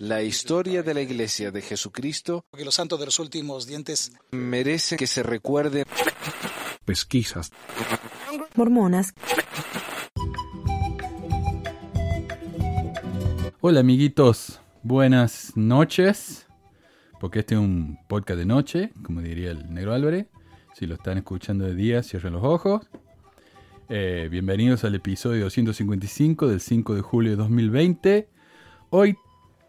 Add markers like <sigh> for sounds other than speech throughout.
La historia de la Iglesia de Jesucristo Porque los santos de los últimos dientes merece que se recuerde. pesquisas, mormonas, Hola amiguitos, buenas noches, porque este es un podcast de noche, como diría el negro Álvarez. Si lo están escuchando de día, cierren los ojos. Eh, bienvenidos al episodio 255 del 5 de julio de 2020. Hoy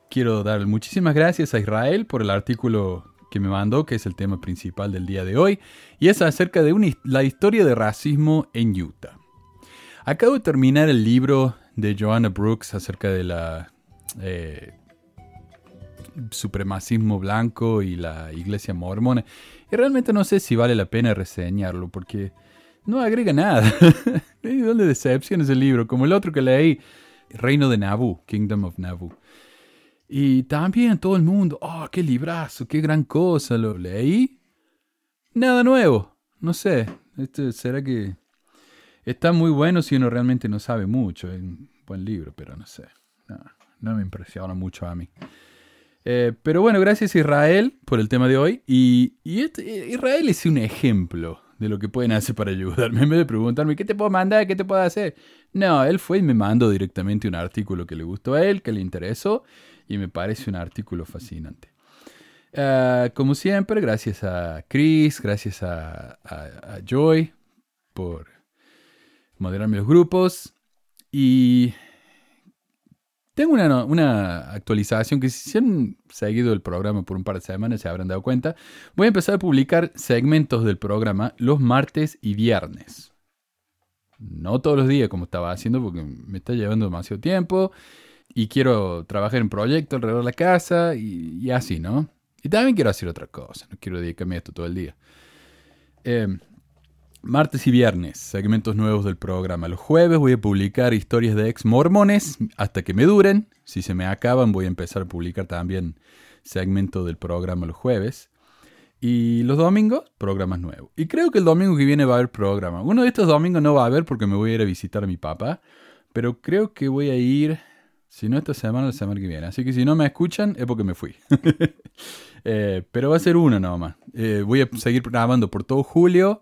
quiero dar muchísimas gracias a Israel por el artículo que me mandó, que es el tema principal del día de hoy, y es acerca de la historia de racismo en Utah. Acabo de terminar el libro de Joanna Brooks acerca de la eh, supremacismo blanco y la iglesia mormona. Y realmente no sé si vale la pena reseñarlo porque no agrega nada. <laughs> ¿De dónde decepción ese libro? Como el otro que leí, Reino de Nabu, Kingdom of Nabu. Y también todo el mundo, oh, qué librazo, qué gran cosa, lo leí. Nada nuevo, no sé. Este, ¿Será que está muy bueno si uno realmente no sabe mucho? Es un buen libro, pero no sé. No, me impresiona mucho a mí. Eh, pero bueno, gracias Israel por el tema de hoy. Y, y este- Israel es un ejemplo de lo que pueden hacer para ayudarme. En vez de preguntarme, ¿qué te puedo mandar? ¿Qué te puedo hacer? No, él fue y me mandó directamente un artículo que le gustó a él, que le interesó. Y me parece un artículo fascinante. Ah, como siempre, gracias a Chris, gracias a, Joy por moderarme los grupos. Y tengo una, una actualización que si han seguido el programa por un par de semanas se habrán dado cuenta. Voy a empezar a publicar segmentos del programa los martes y viernes. No todos los días como estaba haciendo porque me está llevando demasiado tiempo y quiero trabajar en proyectos alrededor de la casa y, así, ¿no? Y también quiero hacer otra cosa, no quiero dedicarme a esto todo el día. Eh, martes y viernes, segmentos nuevos del programa. Los jueves voy a publicar historias de ex mormones hasta que me duren. Si se me acaban, voy a empezar a publicar también segmento del programa los jueves. Y los domingos, programas nuevos. Y creo que el domingo que viene va a haber programa. Uno de estos domingos no va a haber porque me voy a ir a visitar a mi papá. Pero creo que voy a ir, si no esta semana, la semana que viene. Así que si no me escuchan, es porque me fui. <laughs> Eh, pero va a ser uno nomás. Eh, voy a seguir grabando por todo julio.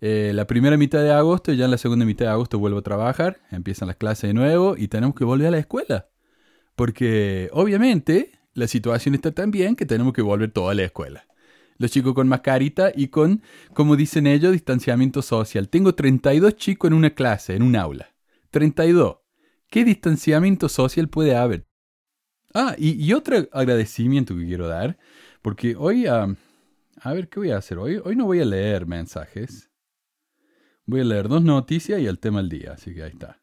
Eh, la primera mitad de agosto y ya en la segunda mitad de agosto vuelvo a trabajar. Empiezan las clases de nuevo y tenemos que volver a la escuela. Porque obviamente la situación está tan bien que tenemos que volver toda la escuela. Los chicos con mascarita y con, como dicen ellos, distanciamiento social. Tengo 32 chicos en una clase, en un aula. 32. ¿Qué distanciamiento social puede haber? Ah, y, otro agradecimiento que quiero dar, porque hoy, a ver, ¿qué voy a hacer hoy? Hoy no voy a leer mensajes. Voy a leer dos noticias y el tema del día, así que ahí está.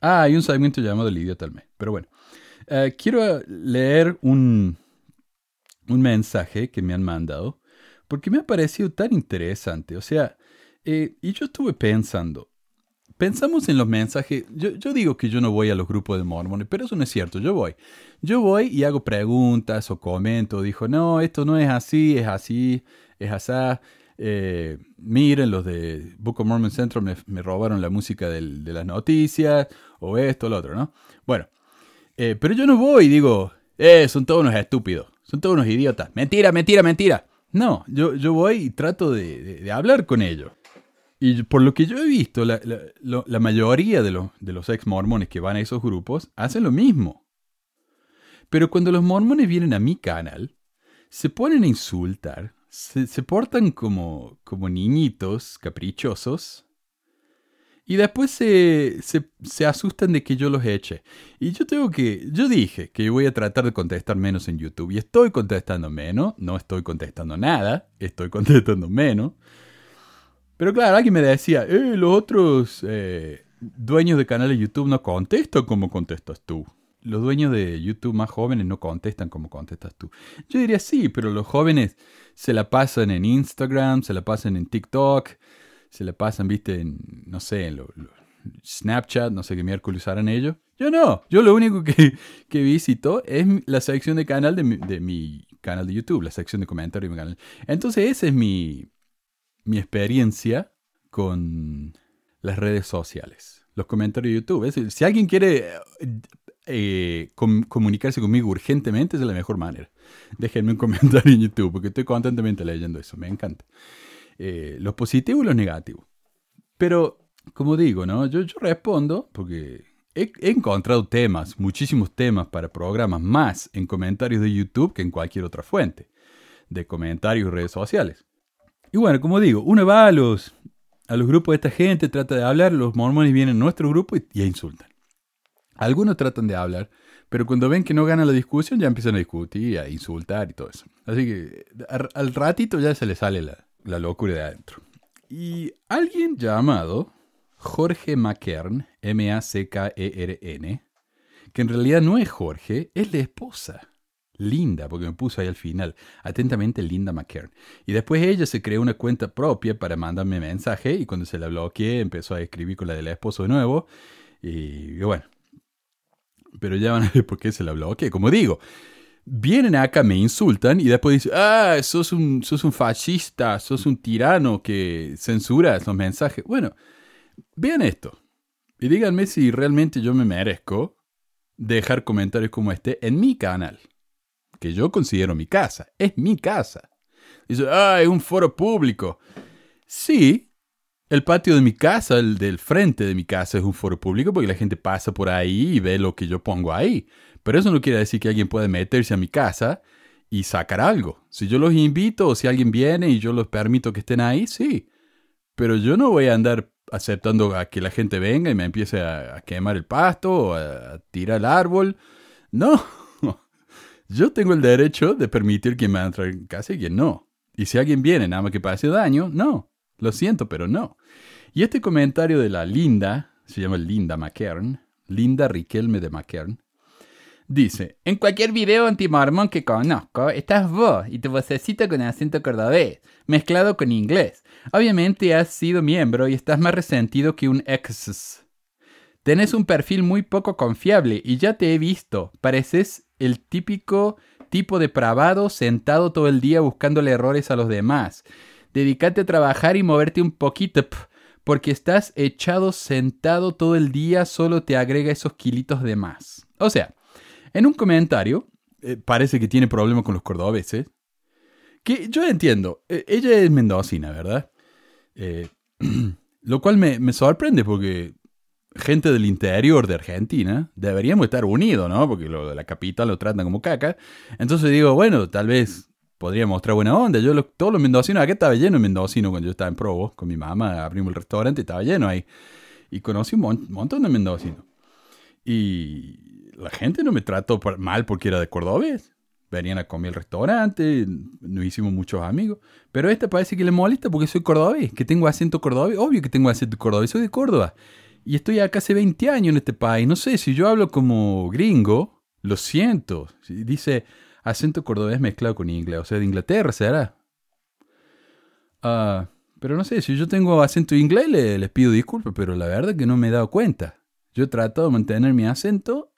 Ah, hay un segmento llamado El idiota al mes. Pero bueno, Eh, quiero leer un, un mensaje que me han mandado porque me ha parecido tan interesante. O sea, eh, y yo estuve pensando, pensamos en los mensajes. Yo, yo digo que yo no voy a los grupos de mormones, pero eso no es cierto. Yo voy. Yo voy y hago preguntas o comento. Dijo, no, esto no es así, es así, es así. Eh, miren, los de Book of Mormon Central me, robaron la música de las noticias, o esto, lo otro, ¿no? Bueno, eh, pero yo no voy y digo, eh, son todos unos estúpidos, son todos unos idiotas. Mentira, mentira, mentira. No, yo, yo voy y trato de, de- hablar con ellos. Y por lo que yo he visto, la, la mayoría de, los de los ex mormones que van a esos grupos hacen lo mismo. Pero cuando los mormones vienen a mi canal, se ponen a insultar, se, se portan como, como niñitos caprichosos y después se, se, asustan de que yo los eche. Y yo tengo que, yo dije que voy a tratar de contestar menos en YouTube y estoy contestando menos, no estoy contestando nada, estoy <laughs> contestando menos. Pero claro, alguien me decía, eh, los otros eh, dueños de canales de YouTube no contestan como contestas tú. Los dueños de YouTube más jóvenes no contestan como contestas tú. Yo diría sí, pero los jóvenes se la pasan en Instagram, se la pasan en TikTok, se la pasan, viste, en, no sé, en lo- Snapchat, no sé qué miércoles usarán ellos. Yo no, yo lo único que, que visito es la sección de canal de mi, de mi canal de YouTube, la sección de comentarios de mi canal. Entonces esa es mi, mi experiencia con las redes sociales, los comentarios de YouTube. Si alguien quiere eh, eh, com- comunicarse conmigo urgentemente es la mejor manera. Déjenme un comentario en YouTube porque estoy constantemente leyendo eso, me encanta. Eh, los positivos y los negativos. Pero, como digo, ¿no? Yo, yo respondo porque he, encontrado temas, muchísimos temas para programas más en comentarios de YouTube que en cualquier otra fuente de comentarios y redes sociales. Y bueno, como digo, uno va a los, a los grupos de esta gente, trata de hablar, los mormones vienen a nuestro grupo y, y insultan. Algunos tratan de hablar, pero cuando ven que no gana la discusión ya empiezan a discutir, a insultar y todo eso. Así que al, ratito ya se le sale la, la locura de adentro. Y alguien llamado Jorge McKern, M-A-C-K-E-R-N, que en realidad no es Jorge, es la esposa. Linda, porque me puso ahí al final. Atentamente, Linda McKern. Y después ella se creó una cuenta propia para mandarme mensaje y cuando se la bloqueé empezó a escribir con la de la esposa de nuevo. Y, y bueno. Pero ya van a ver por qué se la bloqueé. Como digo, vienen acá, me insultan y después dicen, ah, sos un, sos un fascista, sos un tirano que censura esos mensajes. Bueno, vean esto y díganme si realmente yo me merezco dejar comentarios como este en mi canal, que yo considero mi casa, es mi casa. Dice, ah, es un foro público. Sí, el patio de mi casa, el del frente de mi casa es un foro público porque la gente pasa por ahí y ve lo que yo pongo ahí. Pero eso no quiere decir que alguien pueda meterse a mi casa y sacar algo. Si yo los invito o si alguien viene y yo los permito que estén ahí, sí. Pero yo no voy a andar aceptando a que la gente venga y me empiece a, quemar el pasto o a, tirar el árbol. No. <laughs> Yo tengo el derecho de permitir quién me entrar en casa y quién no. Y si alguien viene nada más que hacer daño, no. Lo siento, pero no. Y este comentario de la Linda, se llama Linda McKern, Linda Riquelme de McKern, dice, en cualquier video antimormón que conozco, estás vos y tu vocecita con acento cordobés, mezclado con inglés. Obviamente has sido miembro y estás más resentido que un ex. Tenés un perfil muy poco confiable y ya te he visto. Pareces el típico tipo depravado sentado todo el día buscándole errores a los demás. Dedícate a trabajar y moverte un poquito, porque estás echado sentado todo el día, solo te agrega esos kilitos de más. O sea, en un comentario, eh, parece que tiene problemas con los cordobeses, que yo entiendo, eh, ella es mendocina, ¿verdad? Eh, <clears throat> lo cual me, me sorprende porque gente del interior de Argentina deberíamos estar unidos, ¿no? Porque lo de la capital lo tratan como caca. Entonces digo, bueno, tal vez podría mostrar buena onda. Yo, lo- todos los mendocinos, acá estaba lleno de mendocinos cuando yo estaba en Provo con mi mamá, abrimos el restaurante estaba lleno ahí. Y conocí un mon- montón de mendocinos. Y la gente no me trató mal porque era de cordobés. Venían a comer al restaurante, nos hicimos muchos amigos. Pero este parece que le molesta porque soy cordobés, que tengo acento cordobés. Obvio que tengo acento cordobés, soy de Córdoba. Y estoy acá hace 20 años en este país. No sé, si yo hablo como gringo, lo siento. Si Dice acento cordobés mezclado con inglés. O sea, de Inglaterra será. Ah, pero no sé, si yo tengo acento inglés le- les pido disculpas, pero la verdad que no me he dado cuenta. Yo he tratado de mantener mi acento,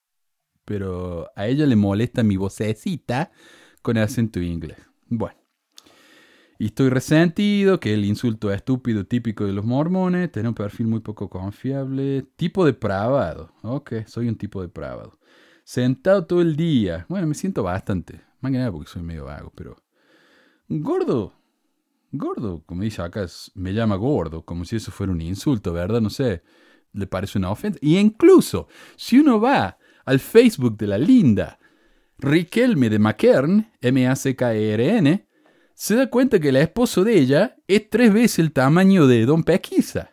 pero a ella le molesta mi vocecita con acento inglés. Bueno. Y estoy resentido, que el insulto estúpido típico de los mormones, tener un perfil muy poco confiable, tipo depravado. Ok, soy un tipo depravado. Sentado todo el día. Bueno, me siento bastante. Más que nada porque soy medio vago, pero... Gordo. Gordo, como dice acá, me llama gordo, como si eso fuera un insulto, ¿verdad? No sé, le parece una ofensa. Y incluso, si uno va al Facebook de la linda Riquelme de McKern, M-A-C-K-E-R-N, se da cuenta que el esposo de ella es tres veces el tamaño de Don Pequiza.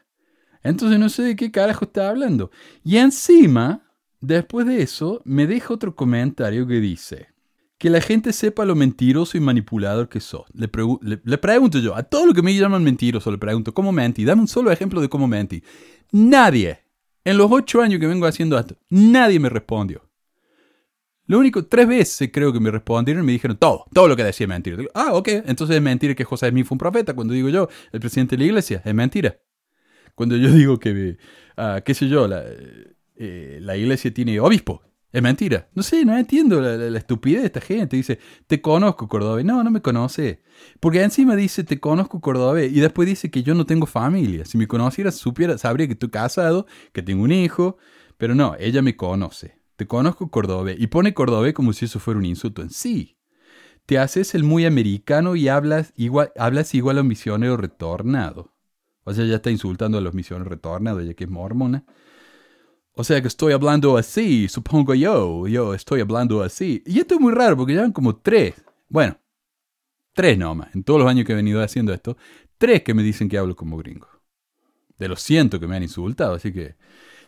Entonces no sé de qué carajo está hablando. Y encima, después de eso, me deja otro comentario que dice que la gente sepa lo mentiroso y manipulador que sos. Le- le pregunto yo, a todo lo que me llaman mentiroso, le pregunto, ¿cómo mentí? Dame un solo ejemplo de cómo mentí. Nadie, en los ocho años que vengo haciendo esto, nadie me respondió. Lo único, tres veces creo que me respondieron y me dijeron todo, todo lo que decía es mentira. Digo, ah, ok, entonces es mentira que José Smith fue un profeta. Cuando digo yo, el presidente de la iglesia, es mentira. Cuando yo digo que, ah, qué sé yo, la, eh, la iglesia tiene obispo, es mentira. No sé, no entiendo la, estupidez de esta gente. Dice, te conozco, Cordobés. No, no me conoce. Porque encima dice, te conozco, Cordobés. Y después dice que yo no tengo familia. Si me conociera, supiera, sabría que estoy casado, que tengo un hijo. Pero no, ella me conoce. te conozco cordobés, y pone cordobés como si eso fuera un insulto en sí. Te haces el muy americano y hablas igual, hablas igual a un misionero retornado. O sea, ya está insultando a los misioneros retornados, ya que es mormona. O sea que estoy hablando así, supongo yo, yo estoy hablando así. Y esto es muy raro porque llevan como tres, bueno, tres nomás, en todos los años que he venido haciendo esto, tres que me dicen que hablo como gringo. De los cientos que me han insultado, así que...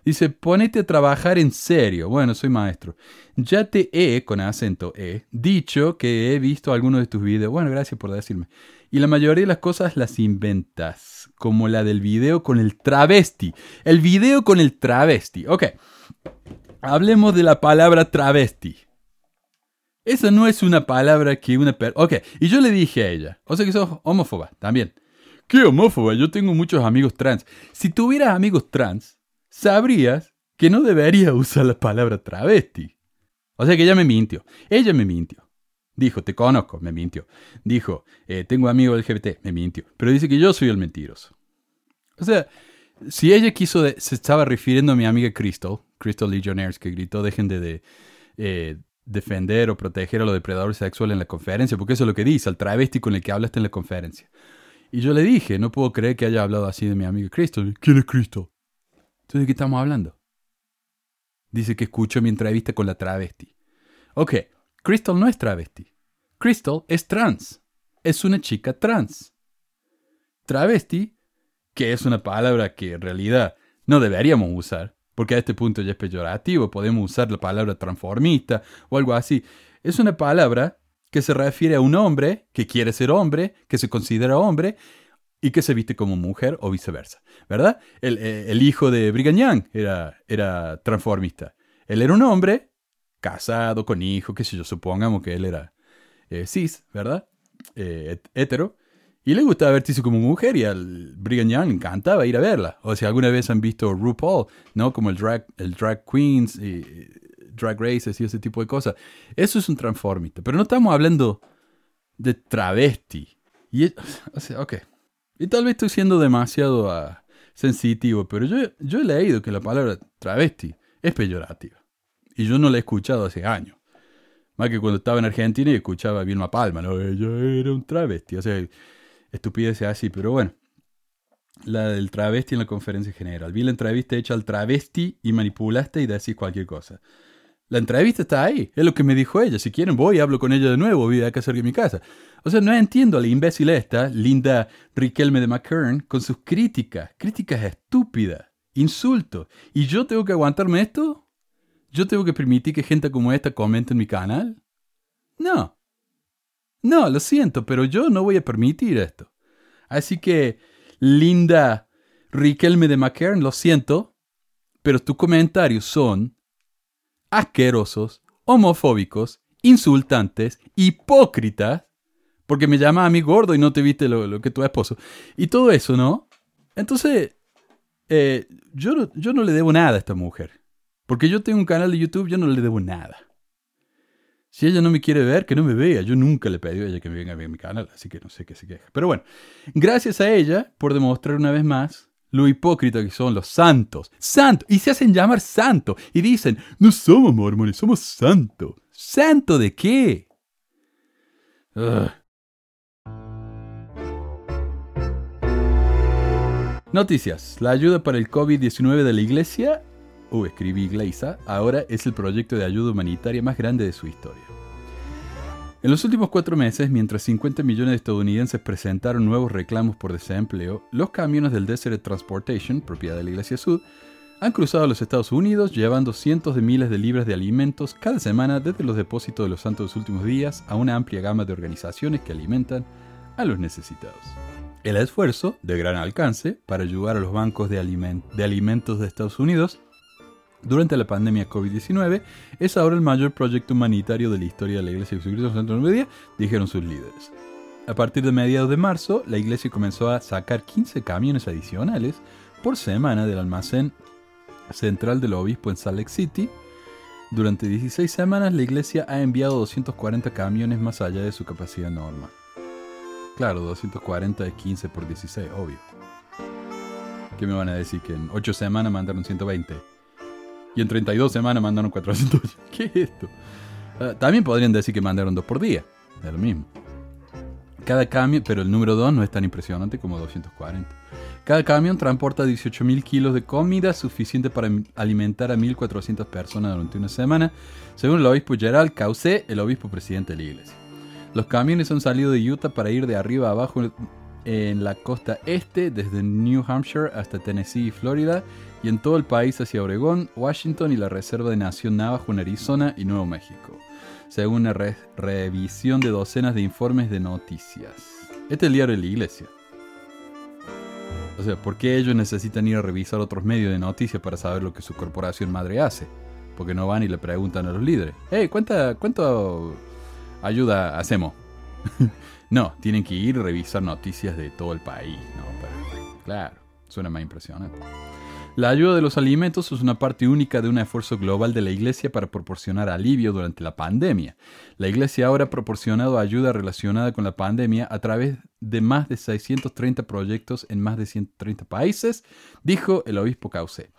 Dice, ponete a trabajar en serio. Bueno, soy maestro. Ya te he, con acento E, dicho que he visto algunos de tus videos. Bueno, gracias por decirme. Y la mayoría de las cosas las inventas, como la del video con el travesti. El video con el travesti. Ok, hablemos de la palabra travesti. Esa no es una palabra que una persona... Ok, y yo le dije a ella, o sea que sos homófoba también. ¿Qué homófoba? Yo tengo muchos amigos trans. Si tuvieras amigos trans, sabrías que no debería usar la palabra travesti. O sea que ella me mintió. Ella me mintió. Dijo, te conozco, me mintió. Dijo, eh, tengo amigos LGBT, me mintió. Pero dice que yo soy el mentiroso. O sea, si ella quiso, se estaba refiriendo a mi amiga Crystal, Crystal Legionnaires, que gritó, dejen de, eh, defender o proteger a los depredadores sexuales en la conferencia, porque eso es lo que dice, al travesti con el que hablaste en la conferencia. Y yo le dije, no puedo creer que haya hablado así de mi amiga Crystal. ¿Quién es Crystal? Entonces, ¿de qué estamos hablando? Dice que escuchó mi entrevista con la travesti. Ok, Crystal no es travesti. Crystal es trans. Es una chica trans. Travesti, que es una palabra que en realidad no deberíamos usar, porque a este punto ya es peyorativo, podemos usar la palabra transformista o algo así. Es una palabra que se refiere a un hombre que quiere ser hombre, que se considera hombre y que se viste como mujer o viceversa, ¿verdad? El, eh, hijo de Brigham Young era, era transformista. Él era un hombre casado, con hijo, qué sé yo, supongamos que él era eh, cis, ¿verdad? Eh, hetero. Y le gustaba vestirse como mujer y al Brigham Young le encantaba ir a verla. O si alguna vez han visto RuPaul, ¿no? Como el drag, el drag queens y drag races y ese tipo de cosas. Eso es un transformista. Pero no estamos hablando de travesti. Y, o sea, ok. Y tal vez estoy siendo demasiado ah, sensitivo, pero yo, yo he leído que la palabra travesti es peyorativa. Y yo no la he escuchado hace años. Más que cuando estaba en Argentina y escuchaba a Vilma Palma, ¿no? Ella era un travesti. O sea, estupidez así, pero bueno. La del travesti en la conferencia general. Vi la entrevista hecha al travesti y manipulaste y decís cualquier cosa. La entrevista está ahí, es lo que me dijo ella. Si quieren voy y hablo con ella de nuevo, voy a cerca de mi casa. O sea, no entiendo a la imbécil esta, Linda Riquelme de McKern, con sus críticas, críticas estúpidas, insultos. ¿Y yo tengo que aguantarme esto? ¿Yo tengo que permitir que gente como esta comente en mi canal? No. No, lo siento, pero yo no voy a permitir esto. Así que, Linda Riquelme de McKern, lo siento, pero tus comentarios son asquerosos, homofóbicos, insultantes, hipócritas, porque me llama a mí gordo y no te viste lo, que tu esposo. Y todo eso, ¿no? Entonces, eh, yo, yo no le debo nada a esta mujer. Porque yo tengo un canal de YouTube, yo no le debo nada. Si ella no me quiere ver, que no me vea. Yo nunca le pedí a ella que me venga a ver mi canal, así que no sé qué se queja. Pero bueno, gracias a ella por demostrar una vez más lo hipócrita que son los santos. Santo. Y se hacen llamar santo. Y dicen, no somos mormones, somos santos. ¿Santo de qué? Noticias. La ayuda para el COVID-19 de la iglesia, o escribí iglesia, ahora es el proyecto de ayuda humanitaria más grande de su historia. En los últimos cuatro meses, mientras 50 millones de estadounidenses presentaron nuevos reclamos por desempleo, los camiones del Desert Transportation, propiedad de la Iglesia Sud, han cruzado los Estados Unidos llevando cientos de miles de libras de alimentos cada semana desde los depósitos de los santos últimos días a una amplia gama de organizaciones que alimentan a los necesitados. El esfuerzo, de gran alcance, para ayudar a los bancos de, de alimentos de Estados Unidos durante la pandemia COVID-19, es ahora el mayor proyecto humanitario de la historia de la Iglesia de Jesucristo Santo Media, dijeron sus líderes. A partir de mediados de marzo, la iglesia comenzó a sacar 15 camiones adicionales por semana del almacén central del obispo en Salt Lake City. Durante 16 semanas, la iglesia ha enviado 240 camiones más allá de su capacidad normal. Claro, 240 es 15 por 16, obvio. ¿Qué me van a decir? Que en 8 semanas mandaron 120. Y en 32 semanas mandaron 400. <laughs> ¿Qué es esto? Ah, también podrían decir que mandaron dos por día. Es lo mismo. Cada camión, pero el número 2 no es tan impresionante como 240. Cada camión transporta 18.000 kilos de comida, suficiente para alimentar a 1.400 personas durante una semana, según el obispo Gerald Cauce, el obispo presidente de la iglesia. Los camiones han salido de Utah para ir de arriba a abajo en la costa este, desde New Hampshire hasta Tennessee y Florida, y en todo el país hacia Oregón, Washington y la Reserva de Nación Navajo en Arizona y Nuevo México, según una revisión de docenas de informes de noticias. Este es el diario de la iglesia. O sea, ¿por qué ellos necesitan ir a revisar otros medios de noticias para saber lo que su corporación madre hace? Porque no van y le preguntan a los líderes, hey, ¿cuánta, ¿cuánto ayuda hacemos. <laughs> no, tienen que ir a revisar noticias de todo el país. No, claro, suena más impresionante. La ayuda de los alimentos es una parte única de un esfuerzo global de la Iglesia para proporcionar alivio durante la pandemia. La Iglesia ahora ha proporcionado ayuda relacionada con la pandemia a través de más de 630 proyectos en más de 130 países, dijo el obispo Cauce.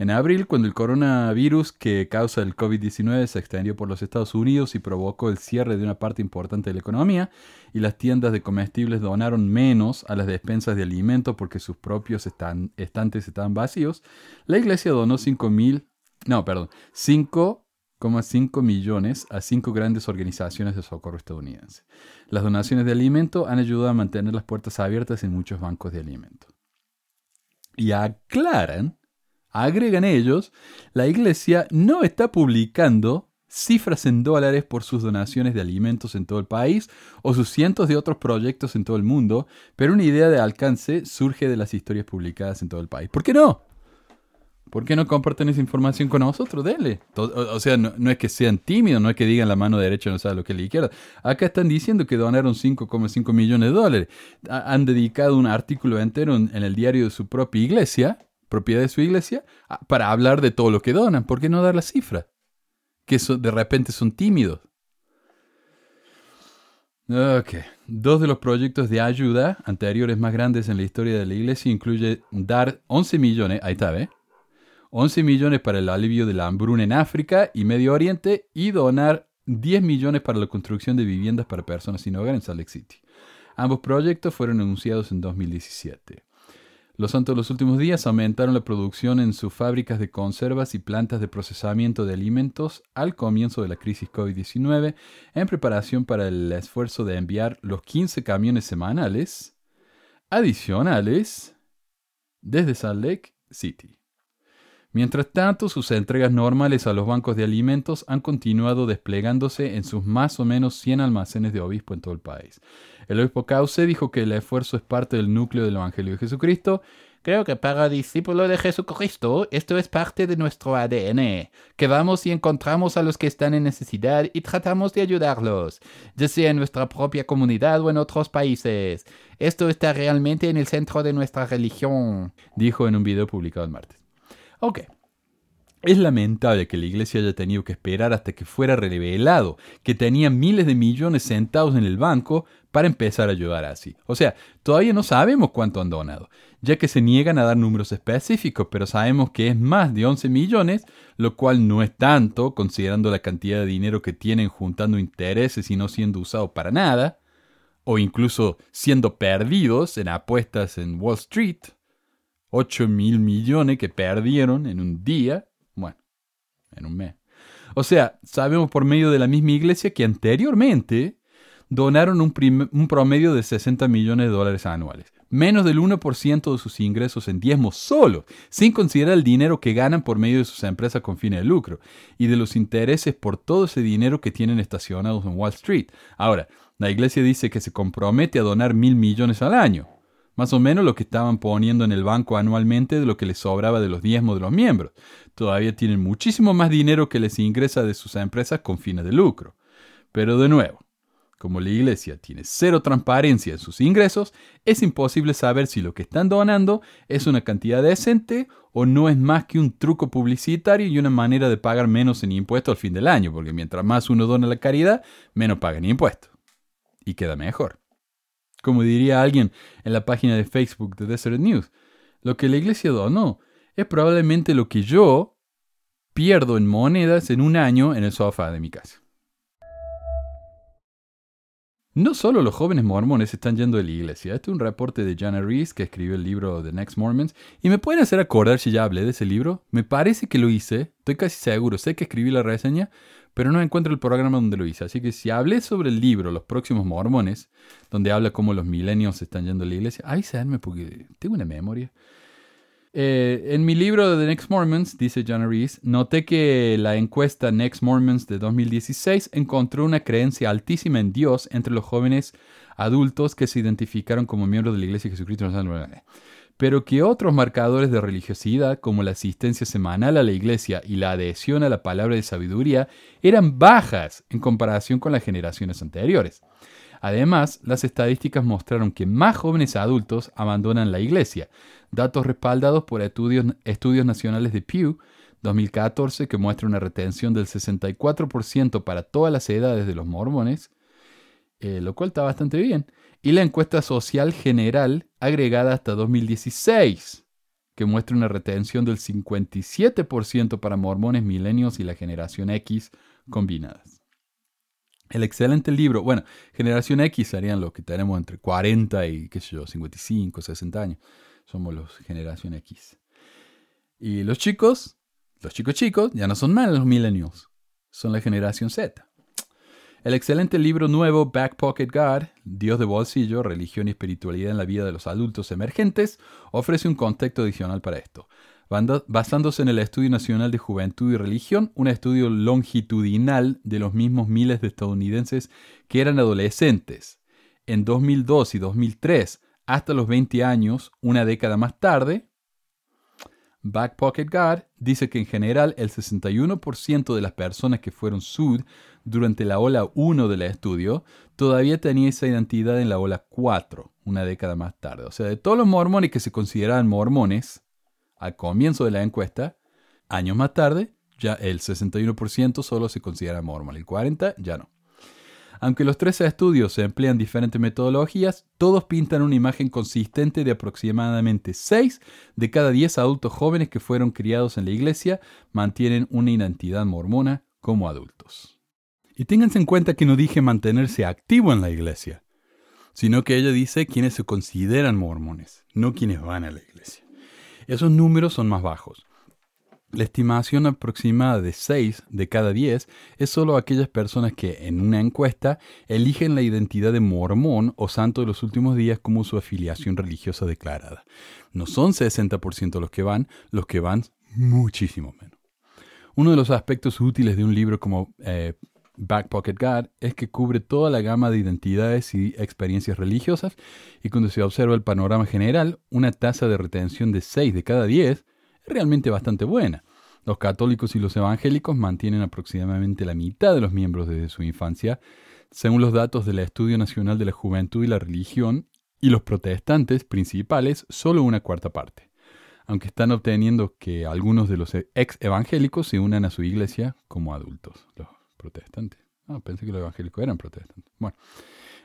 En abril, cuando el coronavirus que causa el COVID-19 se extendió por los Estados Unidos y provocó el cierre de una parte importante de la economía, y las tiendas de comestibles donaron menos a las despensas de alimentos porque sus propios estantes estaban vacíos, la iglesia donó 5 mil, no, perdón, 5,5 millones a cinco grandes organizaciones de socorro estadounidenses. Las donaciones de alimento han ayudado a mantener las puertas abiertas en muchos bancos de alimentos. Y aclaran Agregan ellos, la iglesia no está publicando cifras en dólares por sus donaciones de alimentos en todo el país o sus cientos de otros proyectos en todo el mundo, pero una idea de alcance surge de las historias publicadas en todo el país. ¿Por qué no? ¿Por qué no comparten esa información con nosotros? Dele. O, sea, no, es que sean tímidos, no es que digan la mano derecha no sabe lo que es la izquierda. Acá están diciendo que donaron 5,5 millones de dólares. han dedicado un artículo entero en el diario de su propia iglesia propiedad de su iglesia, para hablar de todo lo que donan. ¿Por qué no dar la cifra? Que de repente son tímidos. Ok. Dos de los proyectos de ayuda anteriores más grandes en la historia de la iglesia incluye dar 11 millones, ahí está, ¿ve? 11 millones para el alivio de la hambruna en África y Medio Oriente y donar 10 millones para la construcción de viviendas para personas sin hogar en Salt Lake City. Ambos proyectos fueron anunciados en 2017. Los santos los últimos días aumentaron la producción en sus fábricas de conservas y plantas de procesamiento de alimentos al comienzo de la crisis COVID-19 en preparación para el esfuerzo de enviar los 15 camiones semanales adicionales desde Salt Lake City. Mientras tanto, sus entregas normales a los bancos de alimentos han continuado desplegándose en sus más o menos 100 almacenes de obispo en todo el país. El obispo Cauce dijo que el esfuerzo es parte del núcleo del Evangelio de Jesucristo. Creo que para discípulos de Jesucristo esto es parte de nuestro ADN, que vamos y encontramos a los que están en necesidad y tratamos de ayudarlos, ya sea en nuestra propia comunidad o en otros países. Esto está realmente en el centro de nuestra religión, dijo en un video publicado el martes. Ok, es lamentable que la iglesia haya tenido que esperar hasta que fuera revelado que tenía miles de millones sentados en el banco para empezar a ayudar así. O sea, todavía no sabemos cuánto han donado, ya que se niegan a dar números específicos, pero sabemos que es más de 11 millones, lo cual no es tanto considerando la cantidad de dinero que tienen juntando intereses y no siendo usado para nada, o incluso siendo perdidos en apuestas en Wall Street. 8 mil millones que perdieron en un día en un mes. O sea, sabemos por medio de la misma iglesia que anteriormente donaron un, promedio de 60 millones de dólares anuales, menos del 1% de sus ingresos en diezmos solo, sin considerar el dinero que ganan por medio de sus empresas con fines de lucro y de los intereses por todo ese dinero que tienen estacionados en Wall Street. Ahora, la iglesia dice que se compromete a donar mil millones al año más o menos lo que estaban poniendo en el banco anualmente de lo que les sobraba de los diezmos de los miembros. Todavía tienen muchísimo más dinero que les ingresa de sus empresas con fines de lucro. Pero de nuevo, como la iglesia tiene cero transparencia en sus ingresos, es imposible saber si lo que están donando es una cantidad decente o no es más que un truco publicitario y una manera de pagar menos en impuestos al fin del año, porque mientras más uno dona la caridad, menos paga en impuestos. Y queda mejor. Como diría alguien en la página de Facebook de Desert News, lo que la iglesia donó es probablemente lo que yo pierdo en monedas en un año en el sofá de mi casa. No solo los jóvenes mormones están yendo de la iglesia. Este es un reporte de Jana Reese, que escribió el libro The Next Mormons. Y me pueden hacer acordar si ya hablé de ese libro. Me parece que lo hice. Estoy casi seguro. Sé que escribí la reseña, pero no encuentro el programa donde lo hice. Así que si hablé sobre el libro Los próximos mormones, donde habla cómo los milenios están yendo a la iglesia, ahí se porque tengo una memoria. Eh, en mi libro The Next Mormons, dice John Reese, noté que la encuesta Next Mormons de 2016 encontró una creencia altísima en Dios entre los jóvenes adultos que se identificaron como miembros de la Iglesia de Jesucristo. Pero que otros marcadores de religiosidad, como la asistencia semanal a la iglesia y la adhesión a la palabra de sabiduría, eran bajas en comparación con las generaciones anteriores. Además, las estadísticas mostraron que más jóvenes adultos abandonan la iglesia, datos respaldados por estudios, estudios nacionales de Pew 2014 que muestra una retención del 64% para todas las edades de los mormones, eh, lo cual está bastante bien, y la encuesta social general agregada hasta 2016 que muestra una retención del 57% para mormones, milenios y la generación X combinadas. El excelente libro, bueno, generación X serían los que tenemos entre 40 y, qué sé yo, 55, 60 años. Somos los generación X. Y los chicos, los chicos chicos, ya no son más los millennials, son la generación Z. El excelente libro nuevo Back Pocket God, Dios de bolsillo, religión y espiritualidad en la vida de los adultos emergentes, ofrece un contexto adicional para esto. Basándose en el Estudio Nacional de Juventud y Religión, un estudio longitudinal de los mismos miles de estadounidenses que eran adolescentes. En 2002 y 2003 hasta los 20 años, una década más tarde, Back Pocket God dice que en general el 61% de las personas que fueron SUD durante la ola 1 del estudio todavía tenía esa identidad en la ola 4, una década más tarde. O sea, de todos los mormones que se consideraban mormones, al comienzo de la encuesta, años más tarde, ya el 61% solo se considera mormon, el 40% ya no. Aunque los tres estudios se emplean diferentes metodologías, todos pintan una imagen consistente de aproximadamente 6 de cada 10 adultos jóvenes que fueron criados en la iglesia mantienen una identidad mormona como adultos. Y ténganse en cuenta que no dije mantenerse activo en la iglesia, sino que ella dice quienes se consideran mormones, no quienes van a la iglesia. Esos números son más bajos. La estimación aproximada de 6 de cada 10 es solo aquellas personas que en una encuesta eligen la identidad de mormón o santo de los últimos días como su afiliación religiosa declarada. No son 60% los que van, los que van muchísimo menos. Uno de los aspectos útiles de un libro como eh, Back Pocket God es que cubre toda la gama de identidades y experiencias religiosas y cuando se observa el panorama general, una tasa de retención de 6 de cada 10 es realmente bastante buena. Los católicos y los evangélicos mantienen aproximadamente la mitad de los miembros desde su infancia, según los datos del Estudio Nacional de la Juventud y la Religión, y los protestantes principales solo una cuarta parte, aunque están obteniendo que algunos de los ex evangélicos se unan a su iglesia como adultos protestantes. Ah, pensé que los evangélicos eran protestantes. Bueno,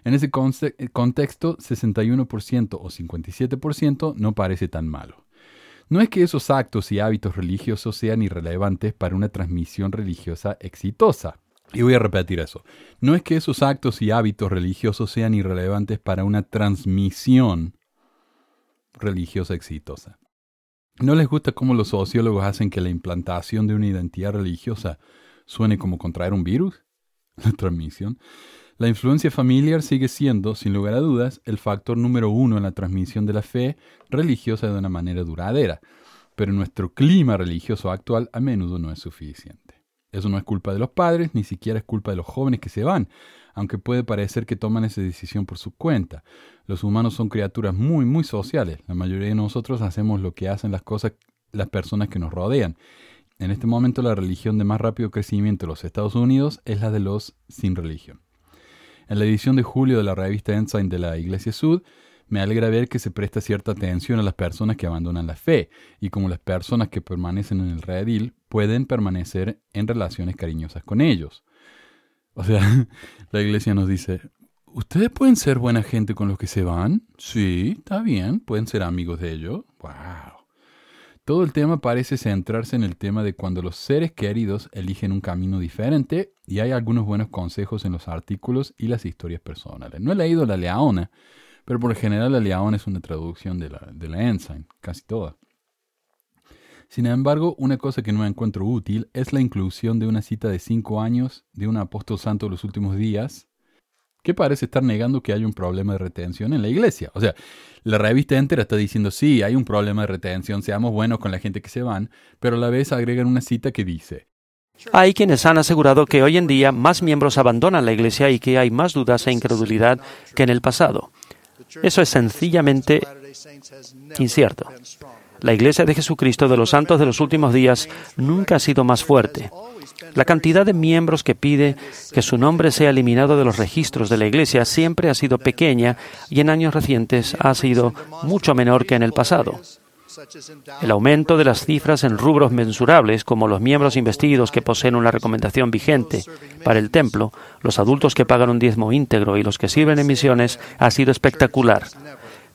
en ese contexto, 61% o 57% no parece tan malo. No es que esos actos y hábitos religiosos sean irrelevantes para una transmisión religiosa exitosa. Y voy a repetir eso. No es que esos actos y hábitos religiosos sean irrelevantes para una transmisión religiosa exitosa. ¿No les gusta cómo los sociólogos hacen que la implantación de una identidad religiosa suene como contraer un virus, <laughs> la transmisión, la influencia familiar sigue siendo, sin lugar a dudas, el factor número uno en la transmisión de la fe religiosa de una manera duradera, pero nuestro clima religioso actual a menudo no es suficiente. Eso no es culpa de los padres, ni siquiera es culpa de los jóvenes que se van, aunque puede parecer que toman esa decisión por su cuenta. Los humanos son criaturas muy, muy sociales. La mayoría de nosotros hacemos lo que hacen las cosas, las personas que nos rodean. En este momento la religión de más rápido crecimiento de los Estados Unidos es la de los sin religión. En la edición de julio de la revista Ensign de la Iglesia Sud, me alegra ver que se presta cierta atención a las personas que abandonan la fe y como las personas que permanecen en el redil pueden permanecer en relaciones cariñosas con ellos. O sea, <laughs> la iglesia nos dice, ¿ustedes pueden ser buena gente con los que se van? Sí, está bien, pueden ser amigos de ellos. ¡Wow! Todo el tema parece centrarse en el tema de cuando los seres queridos eligen un camino diferente y hay algunos buenos consejos en los artículos y las historias personales. No he leído La Leona, pero por general La Leona es una traducción de la, de la Ensign, casi toda. Sin embargo, una cosa que no encuentro útil es la inclusión de una cita de cinco años de un apóstol santo de los últimos días, que parece estar negando que hay un problema de retención en la iglesia. O sea, la revista entera está diciendo, sí, hay un problema de retención, seamos buenos con la gente que se van, pero a la vez agregan una cita que dice, hay quienes han asegurado que hoy en día más miembros abandonan la iglesia y que hay más dudas e incredulidad que en el pasado. Eso es sencillamente incierto. La iglesia de Jesucristo de los santos de los últimos días nunca ha sido más fuerte. La cantidad de miembros que pide que su nombre sea eliminado de los registros de la Iglesia siempre ha sido pequeña y en años recientes ha sido mucho menor que en el pasado. El aumento de las cifras en rubros mensurables, como los miembros investidos que poseen una recomendación vigente para el templo, los adultos que pagan un diezmo íntegro y los que sirven en misiones, ha sido espectacular.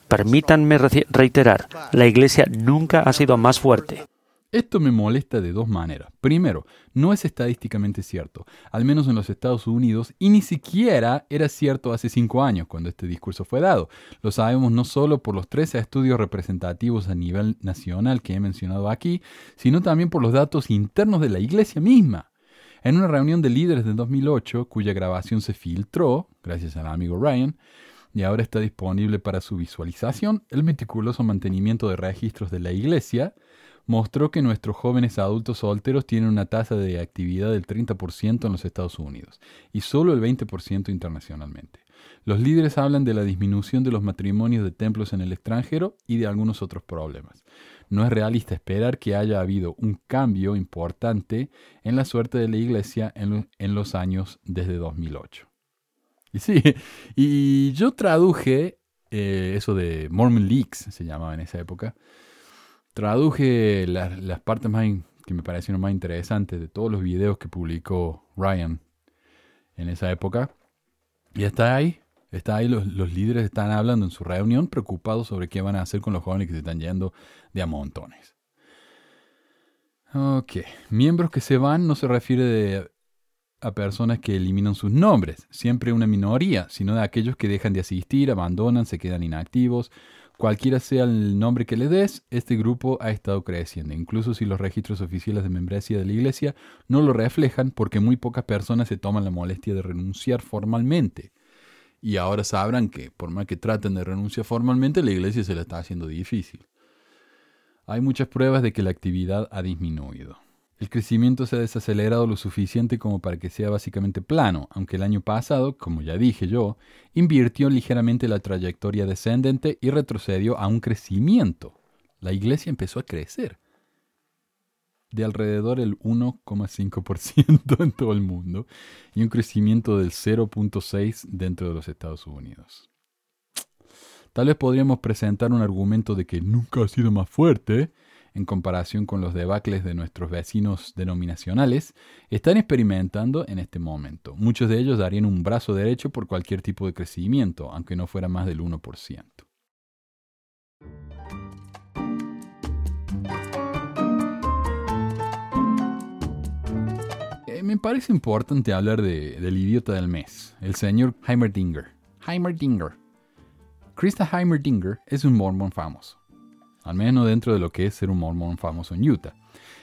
Permítanme reiterar, la Iglesia nunca ha sido más fuerte. Esto me molesta de dos maneras. Primero, no es estadísticamente cierto, al menos en los Estados Unidos, y ni siquiera era cierto hace cinco años cuando este discurso fue dado. Lo sabemos no solo por los 13 estudios representativos a nivel nacional que he mencionado aquí, sino también por los datos internos de la Iglesia misma. En una reunión de líderes de 2008, cuya grabación se filtró, gracias al amigo Ryan, y ahora está disponible para su visualización, el meticuloso mantenimiento de registros de la Iglesia, mostró que nuestros jóvenes adultos solteros tienen una tasa de actividad del 30% en los Estados Unidos y solo el 20% internacionalmente. Los líderes hablan de la disminución de los matrimonios de templos en el extranjero y de algunos otros problemas. No es realista esperar que haya habido un cambio importante en la suerte de la iglesia en, los años desde 2008. <laughs> Y sí, y yo traduje eh, eso de Mormon Leaks, se llamaba en esa época, Traduje las partes más que me parecieron más interesantes de todos los videos que publicó Ryan en esa época. Y está ahí, está ahí, los, los, líderes están hablando en su reunión preocupados sobre qué van a hacer con los jóvenes que se están yendo de a montones. Ok, miembros que se van no se refiere a personas que eliminan sus nombres, siempre una minoría, sino de aquellos que dejan de asistir, abandonan, se quedan inactivos Cualquiera sea el nombre que le des, este grupo ha estado creciendo, incluso si los registros oficiales de membresía de la iglesia no lo reflejan porque muy pocas personas se toman la molestia de renunciar formalmente. Y ahora sabrán que, por más que traten de renunciar formalmente, la iglesia se la está haciendo difícil. Hay muchas pruebas de que la actividad ha disminuido. El crecimiento se ha desacelerado lo suficiente como para que sea básicamente plano, aunque el año pasado, como ya dije yo, invirtió ligeramente la trayectoria descendente y retrocedió a un crecimiento. La iglesia empezó a crecer de alrededor del 1,5% <laughs> en todo el mundo y un crecimiento del 0,6% dentro de los Estados Unidos. Tal vez podríamos presentar un argumento de que nunca ha sido más fuerte, en comparación con los debacles de nuestros vecinos denominacionales, están experimentando en este momento. Muchos de ellos darían un brazo derecho por cualquier tipo de crecimiento, aunque no fuera más del 1%. Eh, me parece importante hablar del idiota del mes, el señor Heimerdinger. Heimerdinger. Krista Heimerdinger es un mormón famoso al menos dentro de lo que es ser un mormón famoso en Utah.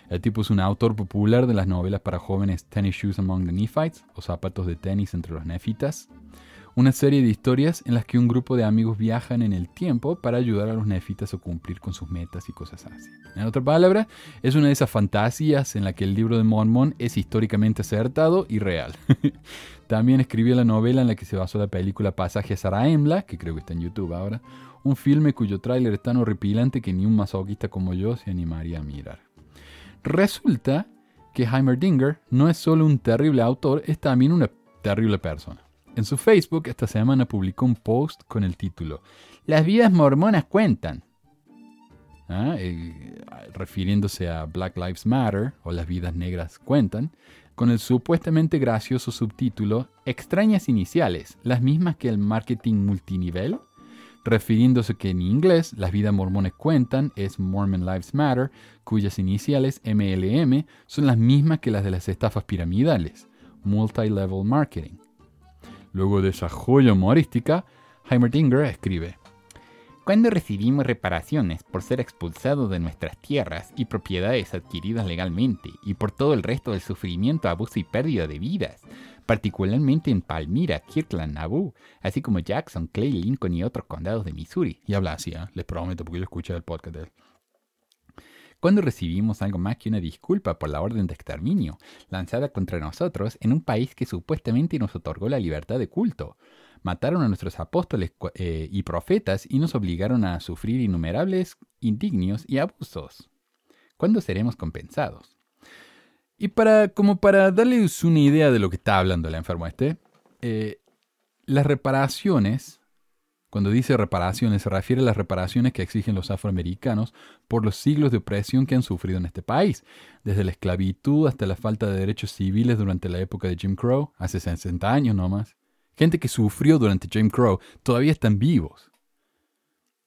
El tipo es un autor popular de las novelas para jóvenes Tennis Shoes Among the Nephites o Zapatos de tenis entre los nefitas, una serie de historias en las que un grupo de amigos viajan en el tiempo para ayudar a los nefitas a cumplir con sus metas y cosas así. En otra palabra, es una de esas fantasías en la que el libro de Mormon es históricamente acertado y real. <laughs> También escribió la novela en la que se basó la película Pasaje a Saraemla, que creo que está en YouTube ahora, un filme cuyo tráiler es tan horripilante que ni un masoquista como yo se animaría a mirar. Resulta que Heimerdinger no es solo un terrible autor, es también una terrible persona. En su Facebook esta semana publicó un post con el título Las vidas mormonas cuentan. ¿Ah? Eh, refiriéndose a Black Lives Matter o Las vidas negras cuentan, con el supuestamente gracioso subtítulo Extrañas iniciales, las mismas que el marketing multinivel refiriéndose que en inglés las vidas mormones cuentan es Mormon Lives Matter, cuyas iniciales MLM son las mismas que las de las estafas piramidales, Multi-Level Marketing. Luego de esa joya humorística, Heimerdinger escribe, Cuando recibimos reparaciones por ser expulsados de nuestras tierras y propiedades adquiridas legalmente y por todo el resto del sufrimiento, abuso y pérdida de vidas, particularmente en Palmyra, Kirkland, Nauvoo, así como Jackson, Clay, Lincoln y otros condados de Missouri. y habla así, ¿eh? les prometo porque yo escuché el podcast. Cuando recibimos algo más que una disculpa por la orden de exterminio lanzada contra nosotros en un país que supuestamente nos otorgó la libertad de culto. Mataron a nuestros apóstoles eh, y profetas y nos obligaron a sufrir innumerables indignios y abusos. ¿Cuándo seremos compensados? Y para, como para darles una idea de lo que está hablando el enfermo este, eh, las reparaciones, cuando dice reparaciones, se refiere a las reparaciones que exigen los afroamericanos por los siglos de opresión que han sufrido en este país, desde la esclavitud hasta la falta de derechos civiles durante la época de Jim Crow, hace 60 años nomás. Gente que sufrió durante Jim Crow todavía están vivos.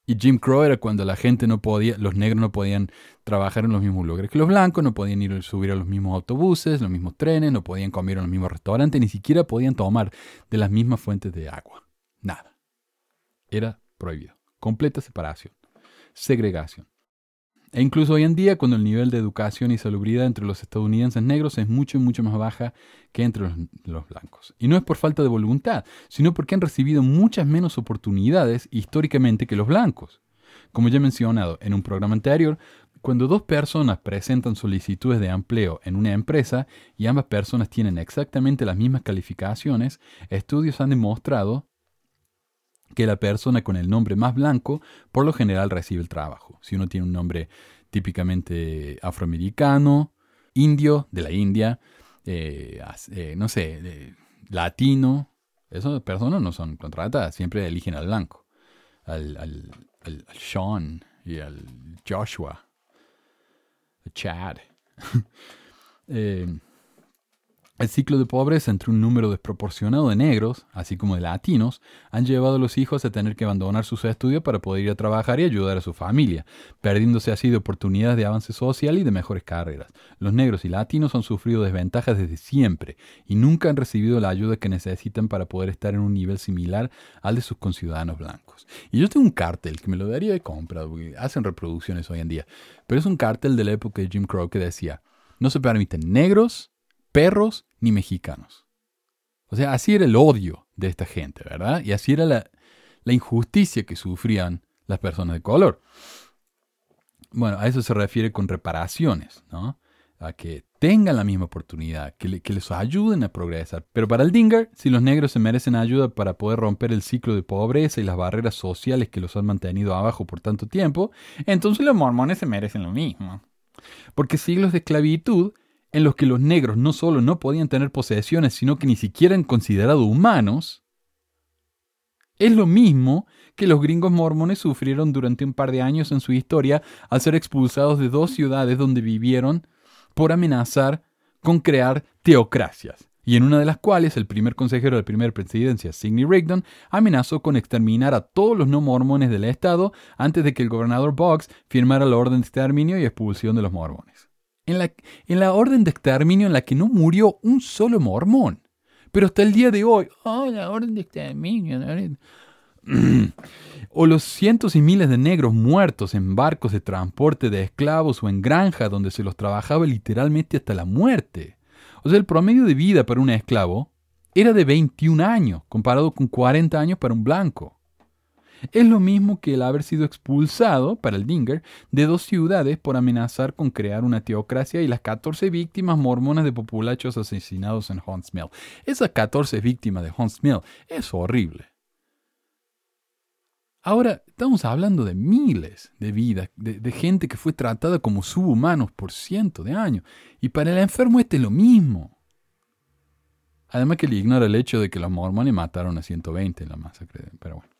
Y Jim Crow era cuando la gente no podía, los negros no podían trabajar en los mismos lugares que los blancos, no podían ir a subir a los mismos autobuses, los mismos trenes, no podían comer en los mismos restaurantes, ni siquiera podían tomar de las mismas fuentes de agua. Era prohibido. Completa separación. Segregación. E incluso hoy en día, cuando el nivel de educación y salubridad entre los estadounidenses negros es mucho, mucho más baja que entre los, los blancos. Y no es por falta de voluntad, sino porque han recibido muchas menos oportunidades históricamente que los blancos. Como ya he mencionado en un programa anterior, cuando dos personas presentan solicitudes de empleo en una empresa y ambas personas tienen exactamente las mismas calificaciones, estudios han demostrado que la persona con el nombre más blanco por lo general recibe el trabajo. Si uno tiene un nombre típicamente afroamericano, indio, de la India, eh, eh, no sé, latino, esas personas no son contratadas, siempre eligen al blanco, al, al, al- Sean y al Joshua, a Chad. <laughs> El ciclo de pobreza entre un número desproporcionado de negros, así como de latinos, han llevado a los hijos a tener que abandonar sus estudios para poder ir a trabajar y ayudar a su familia, perdiéndose así de oportunidades de avance social y de mejores carreras. Los negros y latinos han sufrido desventajas desde siempre y nunca han recibido la ayuda que necesitan para poder estar en un nivel similar al de sus conciudadanos blancos. Y yo tengo un cartel que me lo daría de compra, hacen reproducciones hoy en día, pero es un cartel de la época de Jim Crow que decía, no se permiten negros, perros ni mexicanos. O sea, así era el odio de esta gente, ¿verdad? Y así era la, injusticia que sufrían las personas de color. Bueno, a eso se refiere con reparaciones, ¿no? A que tengan la misma oportunidad, que, que les ayuden a progresar. Pero para el Dinger, si los negros se merecen ayuda para poder romper el ciclo de pobreza y las barreras sociales que los han mantenido abajo por tanto tiempo, entonces los mormones se merecen lo mismo. Porque siglos de esclavitud en los que los negros no solo no podían tener posesiones, sino que ni siquiera eran considerados humanos, es lo mismo que los gringos mormones sufrieron durante un par de años en su historia al ser expulsados de dos ciudades donde vivieron por amenazar con crear teocracias, y en una de las cuales el primer consejero de la primera presidencia, Sidney Rigdon, amenazó con exterminar a todos los no mormones del estado antes de que el gobernador Boggs firmara la orden de exterminio y expulsión de los mormones en la, en la orden de exterminio en la que no murió un solo mormón. Pero hasta el día de hoy, oh, la orden de exterminio. la orden-". <clears throat> o los cientos y miles de negros muertos en barcos de transporte de esclavos o en granjas donde se los trabajaba literalmente hasta la muerte. O sea, el promedio de vida para un esclavo era de 21 años, comparado con 40 años para un blanco. Es lo mismo que el haber sido expulsado, para el Dinger, de dos ciudades por amenazar con crear una teocracia y las 14 víctimas mormonas de populachos asesinados en Hunts Mill. Esas 14 víctimas de Hunts Mill es horrible. Ahora, estamos hablando de miles de vidas, de, de gente que fue tratada como subhumanos por cientos de años. Y para el enfermo este es lo mismo. Además que le ignora el hecho de que los mormones mataron a 120 en la masacre. Pero bueno.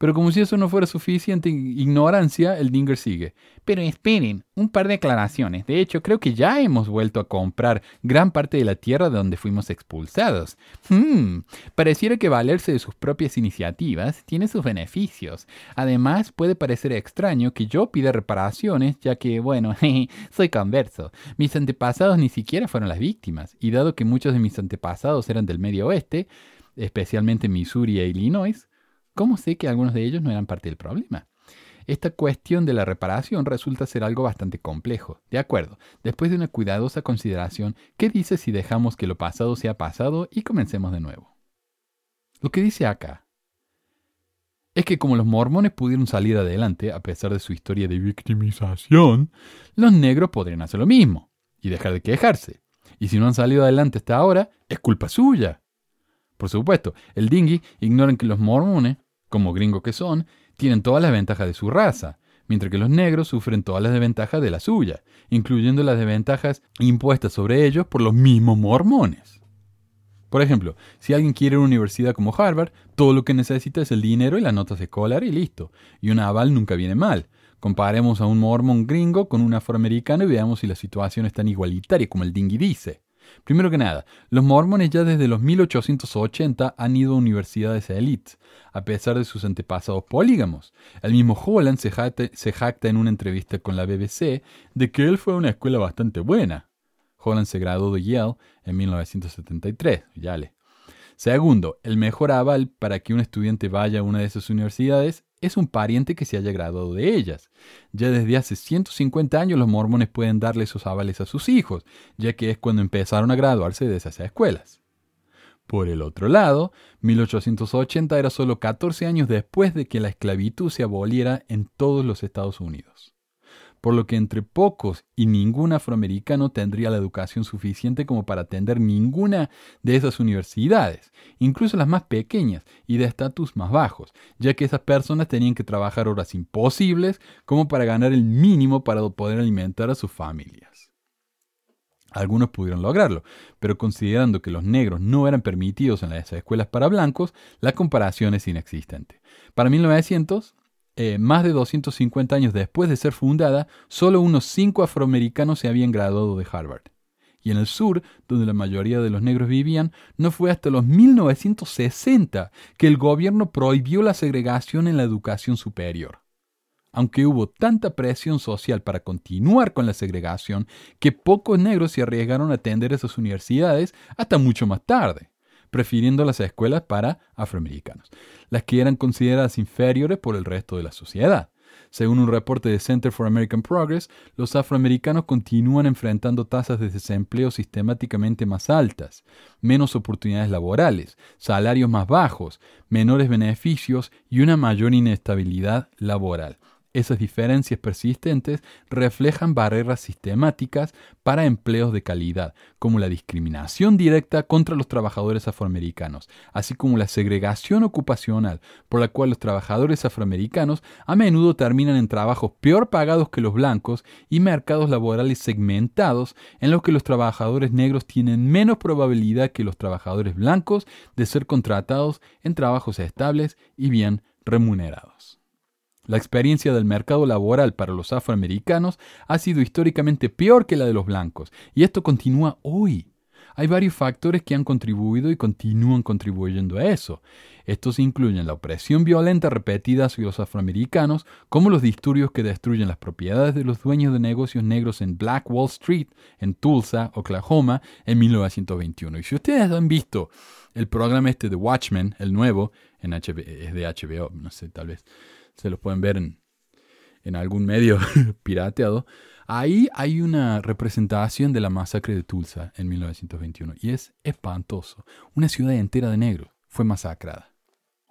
Pero como si eso no fuera suficiente ignorancia, el Dinger sigue. Pero esperen, un par de aclaraciones. De hecho, creo que ya hemos vuelto a comprar gran parte de la tierra de donde fuimos expulsados. Hmm, pareciera que valerse de sus propias iniciativas tiene sus beneficios. Además, puede parecer extraño que yo pida reparaciones, ya que, bueno, <laughs> soy converso. Mis antepasados ni siquiera fueron las víctimas, y dado que muchos de mis antepasados eran del medio oeste, especialmente Missouri e Illinois, ¿Cómo sé que algunos de ellos no eran parte del problema? Esta cuestión de la reparación resulta ser algo bastante complejo. De acuerdo, después de una cuidadosa consideración, ¿qué dice si dejamos que lo pasado sea pasado y comencemos de nuevo? Lo que dice acá es que como los mormones pudieron salir adelante a pesar de su historia de victimización, los negros podrían hacer lo mismo y dejar de quejarse. Y si no han salido adelante hasta ahora, es culpa suya. Por supuesto, el dinghy ignoran que los mormones, como gringos que son, tienen todas las ventajas de su raza, mientras que los negros sufren todas las desventajas de la suya, incluyendo las desventajas impuestas sobre ellos por los mismos mormones. Por ejemplo, si alguien quiere una universidad como Harvard, todo lo que necesita es el dinero y las notas escolares y listo. Y un aval nunca viene mal. Comparemos a un mormón gringo con un afroamericano y veamos si la situación es tan igualitaria como el dinghy dice. Primero que nada, los mormones ya desde los 1880 han ido a universidades élites, a pesar de sus antepasados polígamos. El mismo Holland se jacta, en una entrevista con la BBC de que él fue a una escuela bastante buena. Holland se graduó de Yale en 1973, le. Segundo, el mejor aval para que un estudiante vaya a una de esas universidades es un pariente que se haya graduado de ellas. Ya desde hace 150 años los mormones pueden darle esos avales a sus hijos, ya que es cuando empezaron a graduarse de esas escuelas. Por el otro lado, 1880 era solo 14 años después de que la esclavitud se aboliera en todos los Estados Unidos por lo que entre pocos y ningún afroamericano tendría la educación suficiente como para atender ninguna de esas universidades, incluso las más pequeñas y de estatus más bajos, ya que esas personas tenían que trabajar horas imposibles como para ganar el mínimo para poder alimentar a sus familias. Algunos pudieron lograrlo, pero considerando que los negros no eran permitidos en las escuelas para blancos, la comparación es inexistente. Para 1900, eh, más de 250 años después de ser fundada, solo unos cinco afroamericanos se habían graduado de Harvard. Y en el sur, donde la mayoría de los negros vivían, no fue hasta los 1960 que el gobierno prohibió la segregación en la educación superior. Aunque hubo tanta presión social para continuar con la segregación que pocos negros se arriesgaron a atender esas universidades hasta mucho más tarde prefiriendo las escuelas para afroamericanos, las que eran consideradas inferiores por el resto de la sociedad. Según un reporte de Center for American Progress, los afroamericanos continúan enfrentando tasas de desempleo sistemáticamente más altas, menos oportunidades laborales, salarios más bajos, menores beneficios y una mayor inestabilidad laboral. Esas diferencias persistentes reflejan barreras sistemáticas para empleos de calidad, como la discriminación directa contra los trabajadores afroamericanos, así como la segregación ocupacional, por la cual los trabajadores afroamericanos a menudo terminan en trabajos peor pagados que los blancos y mercados laborales segmentados en los que los trabajadores negros tienen menos probabilidad que los trabajadores blancos de ser contratados en trabajos estables y bien remunerados. La experiencia del mercado laboral para los afroamericanos ha sido históricamente peor que la de los blancos, y esto continúa hoy. Hay varios factores que han contribuido y continúan contribuyendo a eso. Estos incluyen la opresión violenta repetida hacia los afroamericanos, como los disturbios que destruyen las propiedades de los dueños de negocios negros en Black Wall Street, en Tulsa, Oklahoma, en 1921. Y si ustedes han visto el programa este de Watchmen, el nuevo, en es de HBO, no sé, tal vez se los pueden ver en, algún medio <laughs> pirateado. Ahí hay una representación de la masacre de Tulsa en 1921 y es espantoso. Una ciudad entera de negros fue masacrada.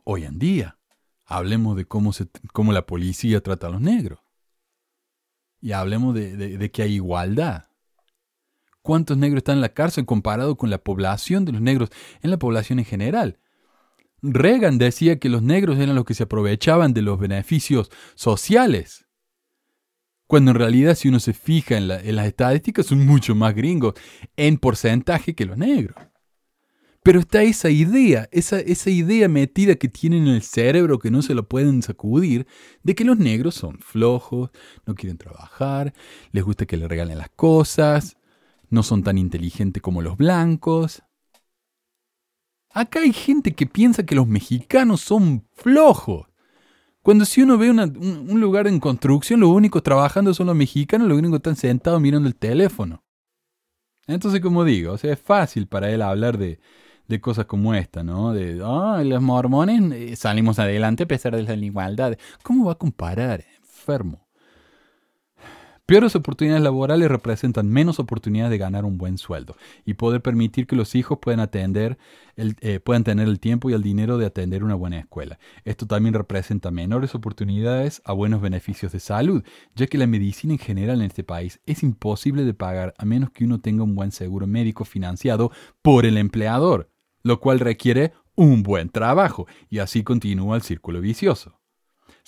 Hoy en día, hablemos de cómo, se, cómo la policía trata a los negros. Y hablemos de, de que hay igualdad. ¿Cuántos negros están en la cárcel comparado con la población de los negros en la población en general? Reagan decía que los negros eran los que se aprovechaban de los beneficios sociales. Cuando en realidad si uno se fija en, las estadísticas son mucho más gringos en porcentaje que los negros. Pero está esa idea, esa, esa idea metida que tienen en el cerebro que no se lo pueden sacudir, de que los negros son flojos, no quieren trabajar, les gusta que le regalen las cosas, no son tan inteligentes como los blancos. Acá hay gente que piensa que los mexicanos son flojos. Cuando si uno ve un, lugar en construcción, los únicos trabajando son los mexicanos, los únicos están sentados mirando el teléfono. Entonces, como digo, es fácil para él hablar de, de cosas como esta, ¿no? De, ah, los mormones eh, salimos adelante a pesar de la igualdad. ¿Cómo va a comparar? Enfermo. Peores oportunidades laborales representan menos oportunidades de ganar un buen sueldo y poder permitir que los hijos puedan, atender eh, puedan tener el tiempo y el dinero de atender una buena escuela. Esto también representa menores oportunidades a buenos beneficios de salud, ya que la medicina en general en este país es imposible de pagar a menos que uno tenga un buen seguro médico financiado por el empleador, lo cual requiere un buen trabajo y así continúa el círculo vicioso.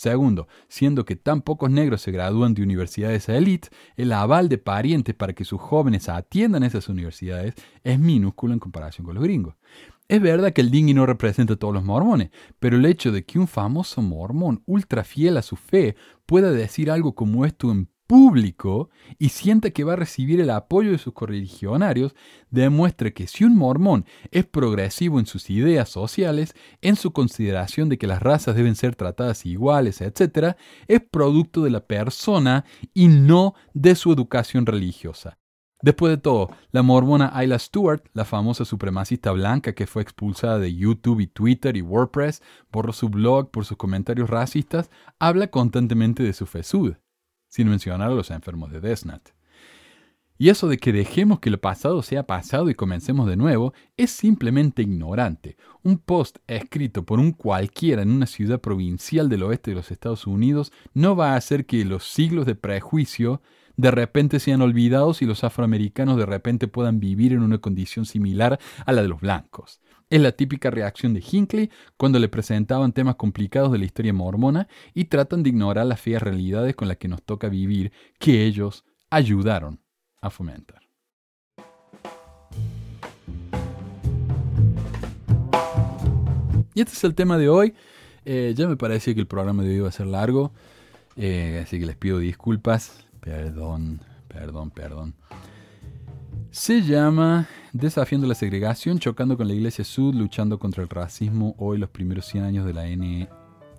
Segundo, siendo que tan pocos negros se gradúan de universidades élite, el aval de parientes para que sus jóvenes atiendan esas universidades es minúsculo en comparación con los gringos. Es verdad que el dinghy no representa a todos los mormones, pero el hecho de que un famoso mormón ultra fiel a su fe pueda decir algo como esto en público y sienta que va a recibir el apoyo de sus correligionarios, demuestra que si un mormón es progresivo en sus ideas sociales, en su consideración de que las razas deben ser tratadas iguales, etc., es producto de la persona y no de su educación religiosa. Después de todo, la mormona Ayla Stewart, la famosa supremacista blanca que fue expulsada de YouTube y Twitter y WordPress, borró su blog por sus comentarios racistas, habla constantemente de su fesud sin mencionar a los enfermos de Desnat. Y eso de que dejemos que lo pasado sea pasado y comencemos de nuevo es simplemente ignorante. Un post escrito por un cualquiera en una ciudad provincial del oeste de los Estados Unidos no va a hacer que los siglos de prejuicio de repente sean olvidados y los afroamericanos de repente puedan vivir en una condición similar a la de los blancos. Es la típica reacción de Hinckley cuando le presentaban temas complicados de la historia mormona y tratan de ignorar las feas realidades con las que nos toca vivir que ellos ayudaron a fomentar. Y este es el tema de hoy. Eh, ya me parecía que el programa de hoy a ser largo, eh, así que les pido disculpas. Perdón, perdón, perdón. Se llama Desafiando la segregación, chocando con la Iglesia Sud, luchando contra el racismo, hoy los primeros 100 años de la N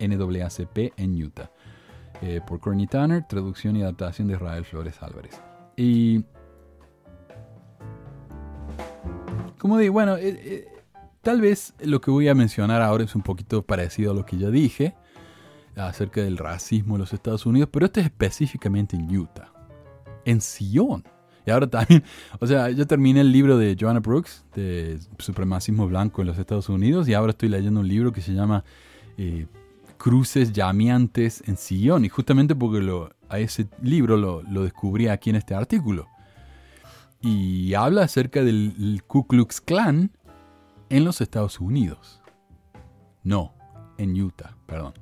NAACP en Utah. Eh, por Courtney Tanner, traducción y adaptación de Israel Flores Álvarez. Y... Como digo, bueno, eh, eh, tal vez lo que voy a mencionar ahora es un poquito parecido a lo que ya dije acerca del racismo en los Estados Unidos, pero esto es específicamente en Utah, en Sion. Y ahora también, <laughs> o sea, yo terminé el libro de Joanna Brooks, de Supremacismo Blanco en los Estados Unidos, y ahora estoy leyendo un libro que se llama eh, Cruces Llameantes en Sion, y justamente porque a ese libro lo, lo, descubrí aquí en este artículo. Y habla acerca del Ku Klux Klan en los Estados Unidos. No, en Utah, perdón.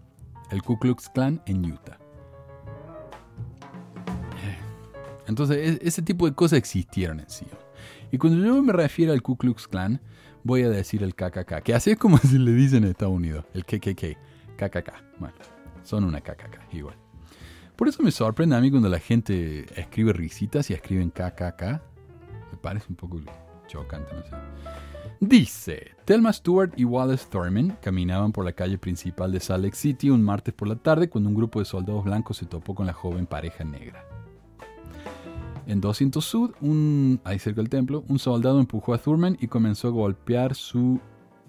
El Ku Klux Klan en Utah. Entonces, ese tipo de cosas existieron en sí. Y cuando yo me refiero al Ku Klux Klan, voy a decir el KKK, que así es como <laughs> se le dice en Estados Unidos, el KKK, KKK. Bueno, son una KKK, igual. Por eso me sorprende a mí cuando la gente escribe risitas y escriben KKK. Me parece un poco chocante, no sé. Dice, Thelma Stewart y Wallace Thurman caminaban por la calle principal de Salt Lake City un martes por la tarde cuando un grupo de soldados blancos se topó con la joven pareja negra. En 200 Sud, un, ahí cerca del templo, un soldado empujó a Thurman y comenzó a golpear su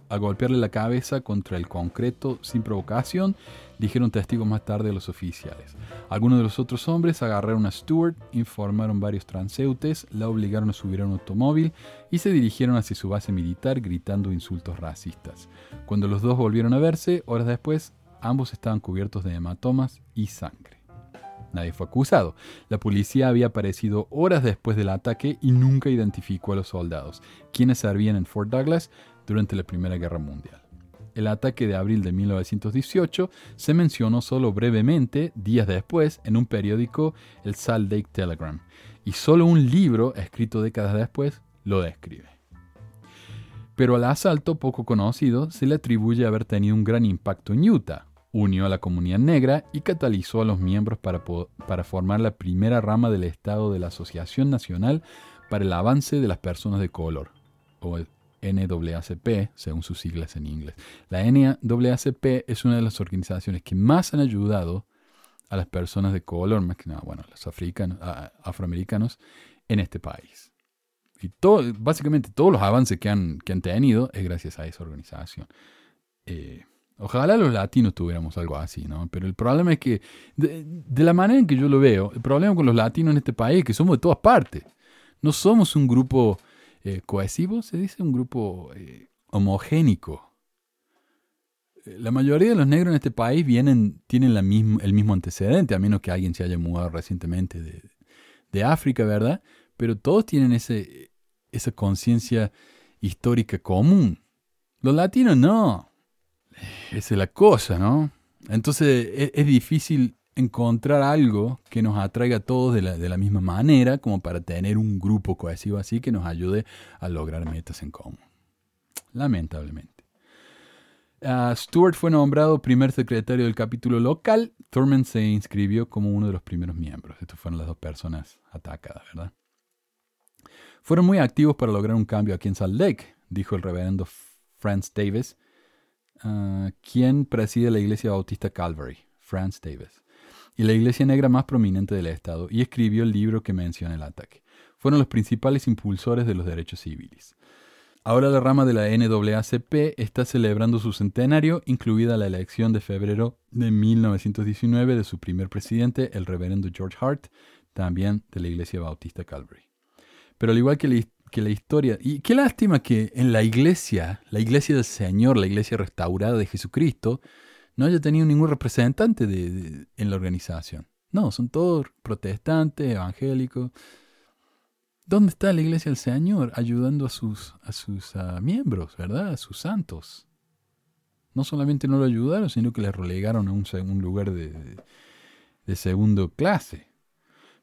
a golpearle la cabeza contra el concreto sin provocación, dijeron testigos más tarde los oficiales. Algunos de los otros hombres agarraron a Stewart, informaron varios transeúntes, la obligaron a subir a un automóvil y se dirigieron hacia su base militar gritando insultos racistas. Cuando los dos volvieron a verse, horas después, ambos estaban cubiertos de hematomas y sangre. Nadie fue acusado. La policía había aparecido horas después del ataque y nunca identificó a los soldados, quienes servían en Fort Douglas durante la Primera Guerra Mundial. El ataque de abril de 1918 se mencionó solo brevemente días después en un periódico, el Salt Lake Telegram, y solo un libro escrito décadas después lo describe. Pero al asalto poco conocido se le atribuye haber tenido un gran impacto en Utah. Unió a la comunidad negra y catalizó a los miembros para, para formar la primera rama del Estado de la Asociación Nacional para el Avance de las Personas de Color, o NAACP, según sus siglas en inglés. La NAACP es una de las organizaciones que más han ayudado a las personas de color, más que nada, bueno, los africanos, afroamericanos en este país. Y todo, básicamente todos los avances que han, que han tenido es gracias a esa organización. Eh, ojalá los latinos tuviéramos algo así, ¿no? Pero el problema es que, de, la manera en que yo lo veo, el problema con los latinos en este país es que somos de todas partes. No somos un grupo eh, cohesivo, se dice, un grupo eh, homogénico. La mayoría de los negros en este país vienen, tienen el mismo antecedente, a menos que alguien se haya mudado recientemente de, de África, ¿verdad? Pero todos tienen ese, esa conciencia histórica común. Los latinos no. Esa es la cosa, ¿no? Entonces e, es, difícil encontrar algo que nos atraiga a todos de la, misma manera, como para tener un grupo cohesivo así que nos ayude a lograr metas en común. Lamentablemente. Uh, Stewart fue nombrado primer secretario del capítulo local. Thurman se inscribió como uno de los primeros miembros. Estas fueron las dos personas atacadas, ¿verdad? Fueron muy activos para lograr un cambio aquí en Salt Lake, dijo el reverendo Franz Davis, ah, quien preside la iglesia bautista Calvary, Franz Davis, y la iglesia negra más prominente del estado, y escribió el libro que menciona el ataque. Fueron los principales impulsores de los derechos civiles. Ahora la rama de la NAACP está celebrando su centenario, incluida la elección de febrero de 1919 de su primer presidente, el reverendo George Hart, también de la Iglesia Bautista Calvary. Pero al igual que la, historia, y qué lástima que en la iglesia, la iglesia del Señor, la iglesia restaurada de Jesucristo, no haya tenido ningún representante de, en la organización. No, son todos protestantes, evangélicos. ¿Dónde está la iglesia del Señor ayudando a sus, a sus miembros, verdad? A sus santos. No solamente no lo ayudaron, sino que le relegaron a un, un lugar de, de segundo clase.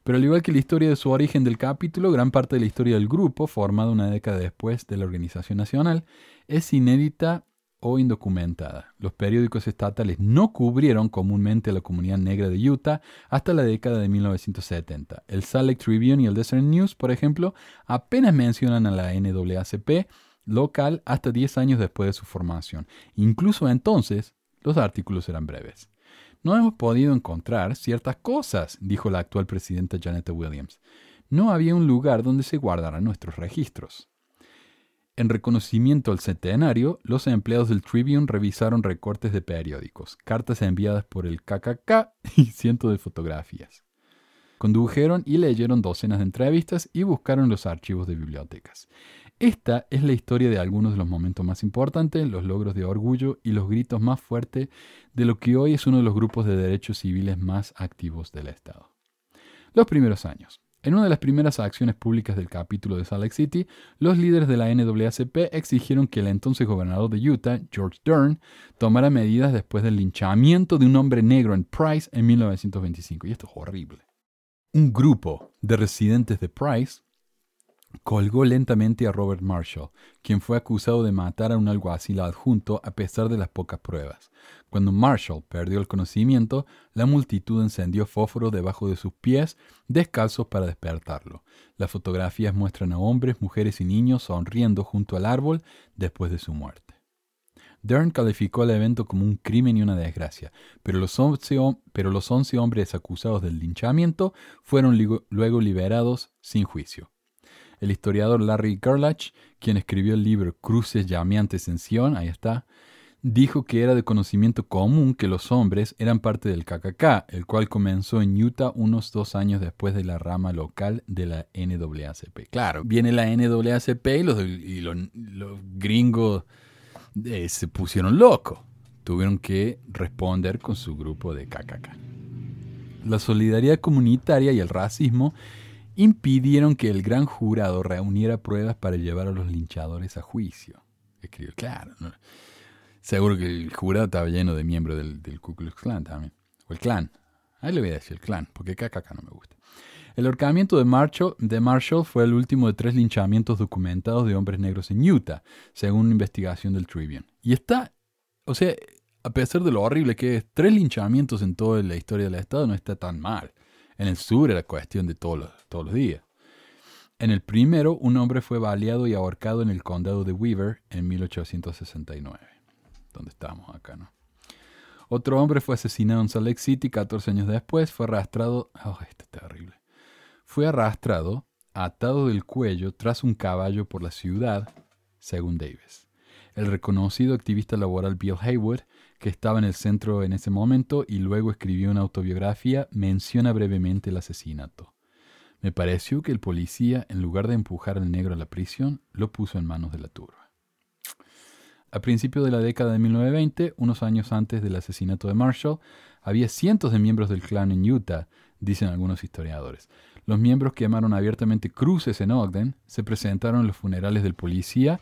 Pero al igual que la historia de su origen del capítulo, gran parte de la historia del grupo, formada una década después de la organización nacional, es inédita o indocumentada. Los periódicos estatales no cubrieron comúnmente a la comunidad negra de Utah hasta la década de 1970. El Salt Lake Tribune y el Desert News, por ejemplo, apenas mencionan a la NAACP local hasta 10 años después de su formación. Incluso entonces, los artículos eran breves. No hemos podido encontrar ciertas cosas, dijo la actual presidenta Janet Williams. No había un lugar donde se guardaran nuestros registros. En reconocimiento al centenario, los empleados del Tribune revisaron recortes de periódicos, cartas enviadas por el KKK <laughs> y cientos de fotografías. Condujeron y leyeron docenas de entrevistas y buscaron los archivos de bibliotecas. Esta es la historia de algunos de los momentos más importantes, los logros de orgullo y los gritos más fuertes de lo que hoy es uno de los grupos de derechos civiles más activos del Estado. Los primeros años. En una de las primeras acciones públicas del capítulo de Salt Lake City, los líderes de la NAACP exigieron que el entonces gobernador de Utah, George Dern, tomara medidas después del linchamiento de un hombre negro en Price en 1925. Y esto es horrible. Un grupo de residentes de Price colgó lentamente a Robert Marshall, quien fue acusado de matar a un alguacil adjunto a pesar de las pocas pruebas. Cuando Marshall perdió el conocimiento, la multitud encendió fósforo debajo de sus pies, descalzos para despertarlo. Las fotografías muestran a hombres, mujeres y niños sonriendo junto al árbol después de su muerte. Dern calificó el evento como un crimen y una desgracia, pero los pero los once hombres acusados del linchamiento fueron luego liberados sin juicio. El historiador Larry Gerlach, quien escribió el libro Cruces llameantes en Sion, ahí está, dijo que era de conocimiento común que los hombres eran parte del KKK, el cual comenzó en Utah unos dos años después de la rama local de la NAACP. Claro, viene la NAACP y los, y los, gringos eh, se pusieron locos. Tuvieron que responder con su grupo de KKK. La solidaridad comunitaria y el racismo impidieron que el gran jurado reuniera pruebas para llevar a los linchadores a juicio. Escribió, claro. Seguro que el jurado estaba lleno de miembros del, Ku Klux Klan también. O el clan. Ahí le voy a decir el clan, porque acá no me gusta. El ahorcamiento de Marshall, de Marshall fue el último de tres linchamientos documentados de hombres negros en Utah, según una investigación del Tribune. Y está, o sea, a pesar de lo horrible que es, tres linchamientos en toda la historia del Estado no está tan mal. En el sur era cuestión de todos los, todos los días. En el primero, un hombre fue baleado y ahorcado en el condado de Weaver en 1869. Donde estamos acá, ¿no? Otro hombre fue asesinado en Salt Lake City 14 años después. Fue arrastrado. Oh, esto es terrible. Fue arrastrado, atado del cuello, tras un caballo por la ciudad, según Davis. El reconocido activista laboral Bill Haywood, que estaba en el centro en ese momento y luego escribió una autobiografía, menciona brevemente el asesinato. Me pareció que el policía, en lugar de empujar al negro a la prisión, lo puso en manos de la turba. A principios de la década de 1920, unos años antes del asesinato de Marshall, había cientos de miembros del clan en Utah, dicen algunos historiadores. Los miembros quemaron abiertamente cruces en Ogden, se presentaron en los funerales del policía,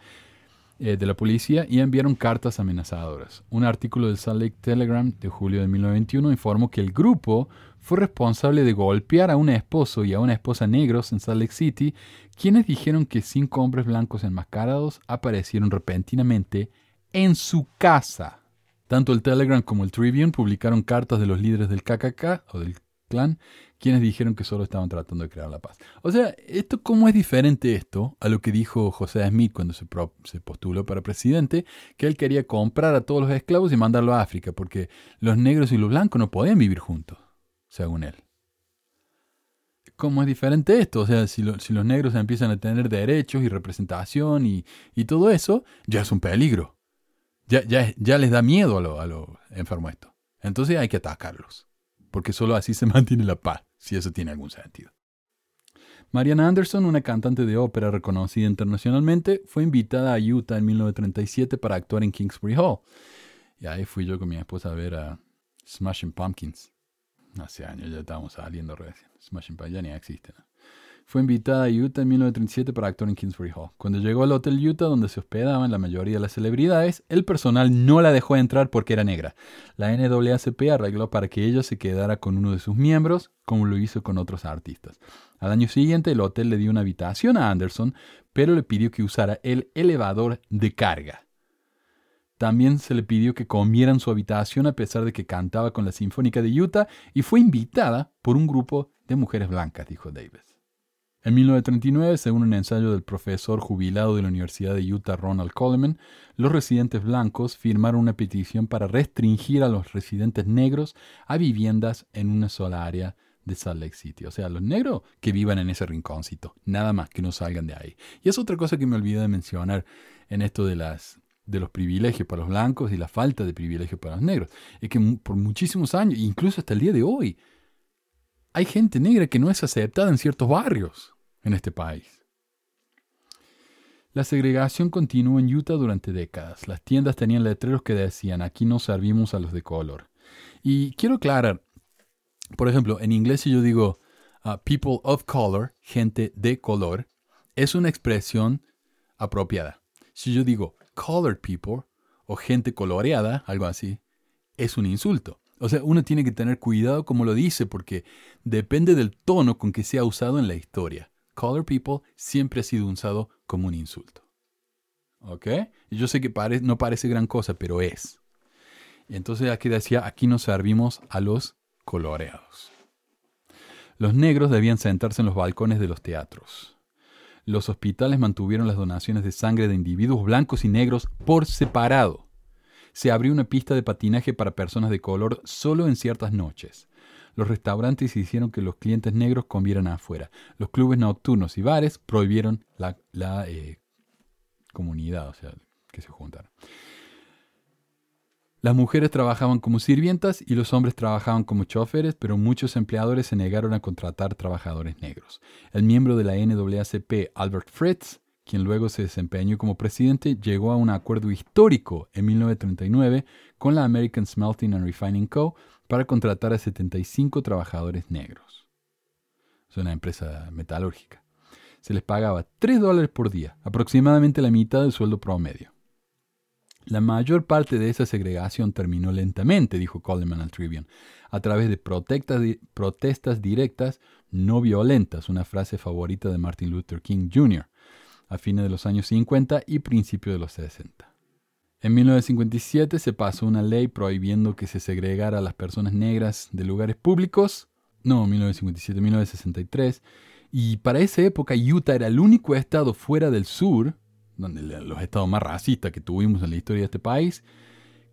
eh, de la policía y enviaron cartas amenazadoras. Un artículo del Salt Lake Telegram de julio de 1921 informó que el grupo fue responsable de golpear a un esposo y a una esposa negros en Salt Lake City, quienes dijeron que cinco hombres blancos enmascarados aparecieron repentinamente en su casa. Tanto el Telegram como el Tribune publicaron cartas de los líderes del KKK o del clan, quienes dijeron que solo estaban tratando de crear la paz. O sea, esto cómo es diferente esto a lo que dijo José Smith cuando se, postuló para presidente, que él quería comprar a todos los esclavos y mandarlo a África, porque los negros y los blancos no podían vivir juntos según él. ¿Cómo es diferente esto? O sea, si, los negros empiezan a tener derechos y representación y, todo eso, ya es un peligro. Ya, ya, les da miedo a los enfermos esto. Entonces hay que atacarlos. Porque solo así se <laughs> mantiene la paz, si eso tiene algún sentido. Mariana Anderson, una cantante de ópera reconocida internacionalmente, fue invitada a Utah en 1937 para actuar en Kingsbury Hall. Y ahí fui yo con mi esposa a ver a Smashing Pumpkins. Hace años ya estábamos saliendo recién. Smashing Pumpkins ya ni existe. Fue invitada a Utah en 1937 para actuar en Kingsbury Hall. Cuando llegó al Hotel Utah, donde se hospedaban la mayoría de las celebridades, el personal no la dejó entrar porque era negra. La NAACP arregló para que ella se quedara con uno de sus miembros, como lo hizo con otros artistas. Al año siguiente, el hotel le dio una habitación a Anderson, pero le pidió que usara el elevador de carga. También se le pidió que comiera en su habitación a pesar de que cantaba con la Sinfónica de Utah y fue invitada por un grupo de mujeres blancas, dijo Davis. En 1939, según un ensayo del profesor jubilado de la Universidad de Utah Ronald Coleman, los residentes blancos firmaron una petición para restringir a los residentes negros a viviendas en una sola área de Salt Lake City. O sea, los negros que vivan en ese rinconcito, nada más que no salgan de ahí. Y es otra cosa que me olvidé de mencionar en esto de las de los privilegios para los blancos y la falta de privilegios para los negros. Es que por muchísimos años, incluso hasta el día de hoy, hay gente negra que no es aceptada en ciertos barrios en este país. La segregación continuó en Utah durante décadas. Las tiendas tenían letreros que decían aquí no servimos a los de color. Y quiero aclarar, por ejemplo, en inglés si yo digo uh, people of color, gente de color, es una expresión apropiada. Si yo digo colored people o gente coloreada, algo así, es un insulto. O sea, uno tiene que tener cuidado como lo dice porque depende del tono con que sea usado en la historia. Colored people siempre ha sido usado como un insulto. ¿Ok? yo sé que no parece gran cosa, pero es. Entonces aquí decía, aquí nos servimos a los coloreados. Los negros debían sentarse en los balcones de los teatros los hospitales mantuvieron las donaciones de sangre de individuos blancos y negros por separado. Se abrió una pista de patinaje para personas de color solo en ciertas noches. Los restaurantes hicieron que los clientes negros comieran afuera. Los clubes nocturnos y bares prohibieron la, eh, comunidad, o sea, que se juntaran. Las mujeres trabajaban como sirvientas y los hombres trabajaban como choferes, pero muchos empleadores se negaron a contratar trabajadores negros. El miembro de la NAACP, Albert Fritz, quien luego se desempeñó como presidente, llegó a un acuerdo histórico en 1939 con la American Smelting and Refining Co. para contratar a 75 trabajadores negros. Es una empresa metalúrgica. Se les pagaba 3 dólares por día, aproximadamente la mitad del sueldo promedio. La mayor parte de esa segregación terminó lentamente, dijo Coleman al Tribune, a través de protestas, directas no violentas, una frase favorita de Martin Luther King Jr., a fines de los años 50 y principios de los 60. En 1957 se pasó una ley prohibiendo que se segregara a las personas negras de lugares públicos. No, 1957, 1963. Y para esa época Utah era el único estado fuera del sur donde los estados más racistas que tuvimos en la historia de este país,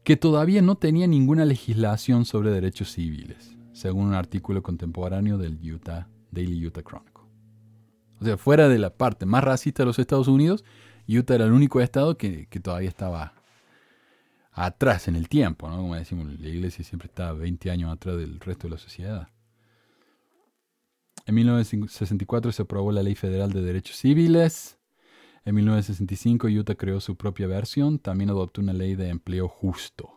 que todavía no tenía ninguna legislación sobre derechos civiles, según un artículo contemporáneo del Utah, Daily Utah Chronicle. O sea, fuera de la parte más racista de los Estados Unidos, Utah era el único estado que, todavía estaba atrás en el tiempo, ¿no? Como decimos, la iglesia siempre estaba 20 años atrás del resto de la sociedad. En 1964 se aprobó la Ley Federal de Derechos Civiles, en 1965 Utah creó su propia versión, también adoptó una ley de empleo justo.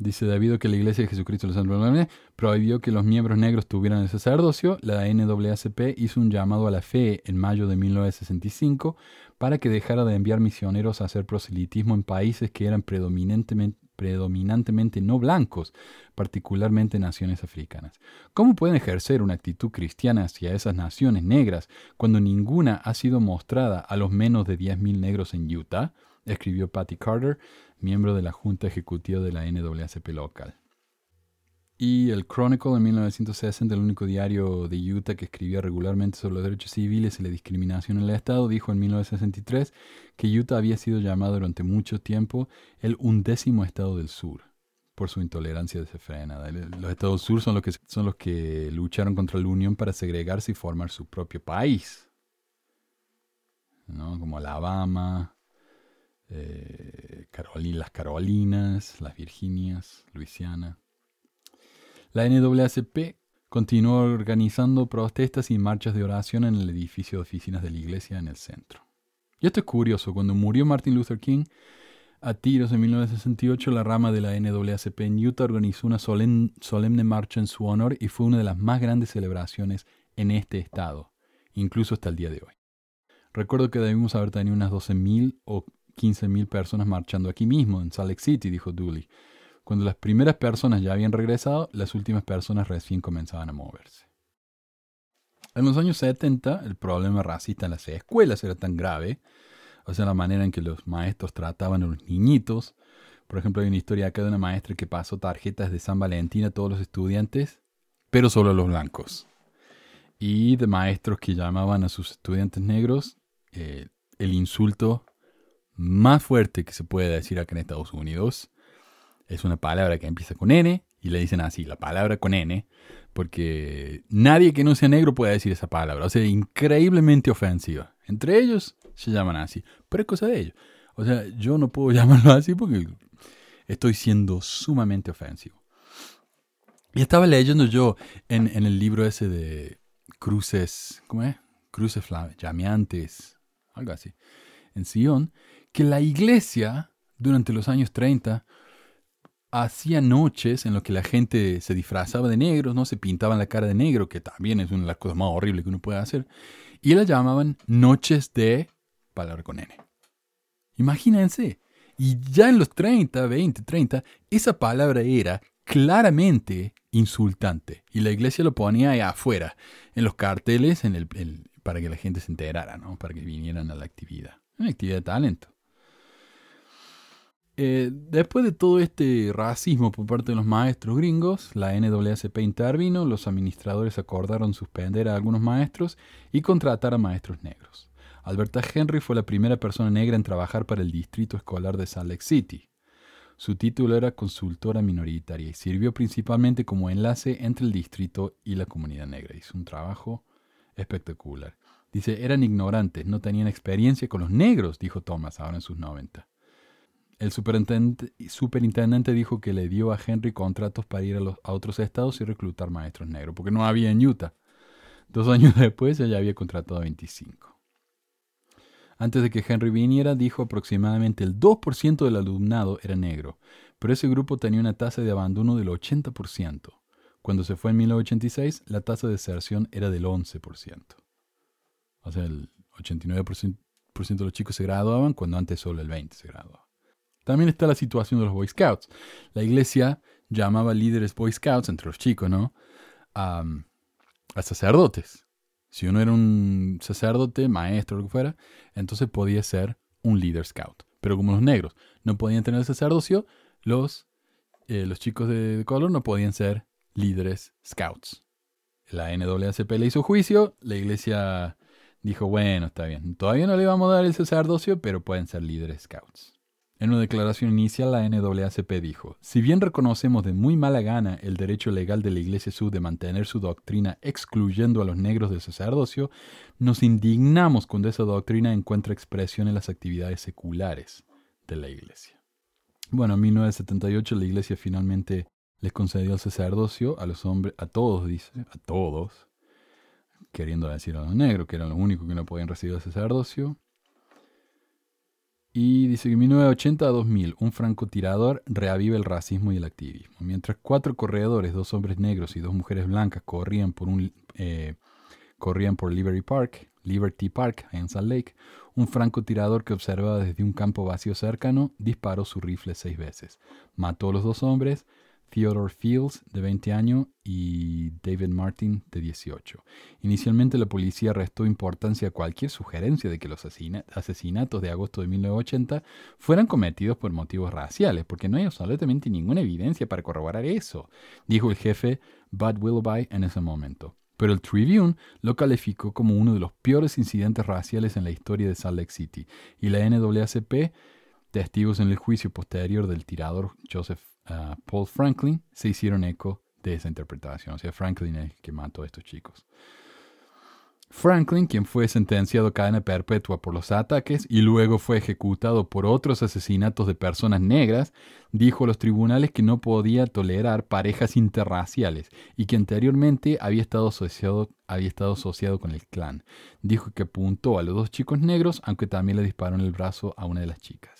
Dice, debido a que la Iglesia de Jesucristo de los Santos prohibió que los miembros negros tuvieran el sacerdocio, la NAACP hizo un llamado a la fe en mayo de 1965 para que dejara de enviar misioneros a hacer proselitismo en países que eran predominantemente, predominantemente no blancos, particularmente naciones africanas. ¿Cómo pueden ejercer una actitud cristiana hacia esas naciones negras cuando ninguna ha sido mostrada a los menos de 10.000 negros en Utah? Escribió Patty Carter, miembro de la Junta Ejecutiva de la NAACP local. Y el Chronicle en 1960, el único diario de Utah que escribía regularmente sobre los derechos civiles y la discriminación en el Estado, dijo en 1963 que Utah había sido llamado durante mucho tiempo el undécimo Estado del Sur por su intolerancia desenfrenada. Los Estados Sur son los que, son los que lucharon contra la Unión para segregarse y formar su propio país. ¿no? Como Alabama, eh, las Carolinas, las Virginias, Luisiana. La NAACP continuó organizando protestas y marchas de oración en el edificio de oficinas de la iglesia en el centro. Y esto es curioso, cuando murió Martin Luther King, a tiros en 1968, la rama de la NAACP en Utah organizó una solemne marcha en su honor y fue una de las más grandes celebraciones en este estado, incluso hasta el día de hoy. Recuerdo que debimos haber tenido unas 12.000 o 15.000 personas marchando aquí mismo, en Salt Lake City, dijo Dooley. Cuando las primeras personas ya habían regresado, las últimas personas recién comenzaban a moverse. En los años 70, el problema racista en las escuelas era tan grave, o sea, la manera en que los maestros trataban a los niñitos. Por ejemplo, hay una historia acá de una maestra que pasó tarjetas de San Valentín a todos los estudiantes, pero solo a los blancos. Y de maestros que llamaban a sus estudiantes negros eh, el insulto más fuerte que se puede decir acá en Estados Unidos es una palabra que empieza con N y le dicen así, la palabra con N, porque nadie que no sea negro puede decir esa palabra. O sea, increíblemente ofensiva. Entre ellos se llaman así, pero es cosa de ellos. O sea, yo no puedo <laughs> llamarlo así porque estoy siendo sumamente ofensivo. Y estaba leyendo yo en, en el libro ese de cruces, ¿cómo es? Cruces llameantes, algo así, en Sion, que la iglesia durante los años 30 hacía noches en las que la gente se disfrazaba de negros, ¿no? Se pintaban la cara de negro, que también es una de las cosas más horribles que uno puede hacer. Y las llamaban noches de palabra con N. Imagínense. Y ya en los 30, 20, 30, esa palabra era claramente insultante. Y la iglesia lo ponía ahí afuera, en los carteles, en el, para que la gente se enterara, ¿no? Para que vinieran a la actividad. Una actividad de talento. Eh, después de todo este racismo por parte de los maestros gringos, la NAACP intervino, los administradores acordaron suspender a algunos maestros y contratar a maestros negros. Alberta Henry fue la primera persona negra en trabajar para el distrito escolar de Salt Lake City. Su título era consultora minoritaria y sirvió principalmente como enlace entre el distrito y la comunidad negra. Hizo un trabajo espectacular. Dice, eran ignorantes, no tenían experiencia con los negros, dijo Thomas ahora en sus 90. El superintendente, dijo que le dio a Henry contratos para ir a, otros estados y reclutar maestros negros, porque no había en Utah. Dos años <laughs> después ella había contratado a 25. Antes de que Henry viniera, dijo aproximadamente el 2% del alumnado era negro, pero ese grupo tenía una tasa de abandono del 80%. Cuando se fue en 1986, la tasa de deserción era del 11%. O sea, el 89% de los chicos se graduaban cuando antes solo el 20% se graduaba. También está la situación de los Boy Scouts. La iglesia llamaba líderes Boy Scouts, entre los chicos, ¿no? A, sacerdotes. Si uno era un sacerdote, maestro, lo que fuera, entonces podía ser un líder scout. Pero como los negros no podían tener el sacerdocio, los, eh, los chicos de color no podían ser líderes scouts. La NAACP le hizo juicio, la iglesia dijo, bueno, está bien, todavía no le vamos a dar el sacerdocio, pero pueden ser líderes scouts. En una declaración inicial, la NAACP dijo, si bien reconocemos de muy mala gana el derecho legal de la Iglesia Sud de mantener su doctrina excluyendo a los negros del sacerdocio, nos indignamos cuando esa doctrina encuentra expresión en las actividades seculares de la Iglesia. Bueno, en 1978 la Iglesia finalmente les concedió el sacerdocio a los hombres, a todos, dice, a todos, queriendo decir a los negros, que eran los únicos que no podían recibir el sacerdocio. Y dice que en 1980 a 2000, un francotirador reaviva el racismo y el activismo. Mientras cuatro corredores, dos hombres negros y dos mujeres blancas, corrían por, un, eh, corrían por Liberty Park, Liberty Park en Salt Lake, un francotirador que observaba desde un campo vacío cercano disparó su rifle seis veces. Mató a los dos hombres, Theodore Fields, de 20 años, y David Martin, de 18. Inicialmente la policía restó importancia a cualquier sugerencia de que los asesinatos de agosto de 1980 fueran cometidos por motivos raciales, porque no hay absolutamente ninguna evidencia para corroborar eso, dijo el jefe Bud Willoughby en ese momento. Pero el Tribune lo calificó como uno de los peores incidentes raciales en la historia de Salt Lake City, y la NAACP, testigos en el juicio posterior del tirador Joseph Paul Franklin se hicieron eco de esa interpretación. O sea, Franklin es el que mató a estos chicos. Franklin, quien fue sentenciado a cadena perpetua por los ataques y luego fue ejecutado por otros asesinatos de personas negras, dijo a los tribunales que no podía tolerar parejas interraciales y que anteriormente había estado asociado, había estado asociado con el clan. Dijo que apuntó a los dos chicos negros, aunque también le disparó en el brazo a una de las chicas.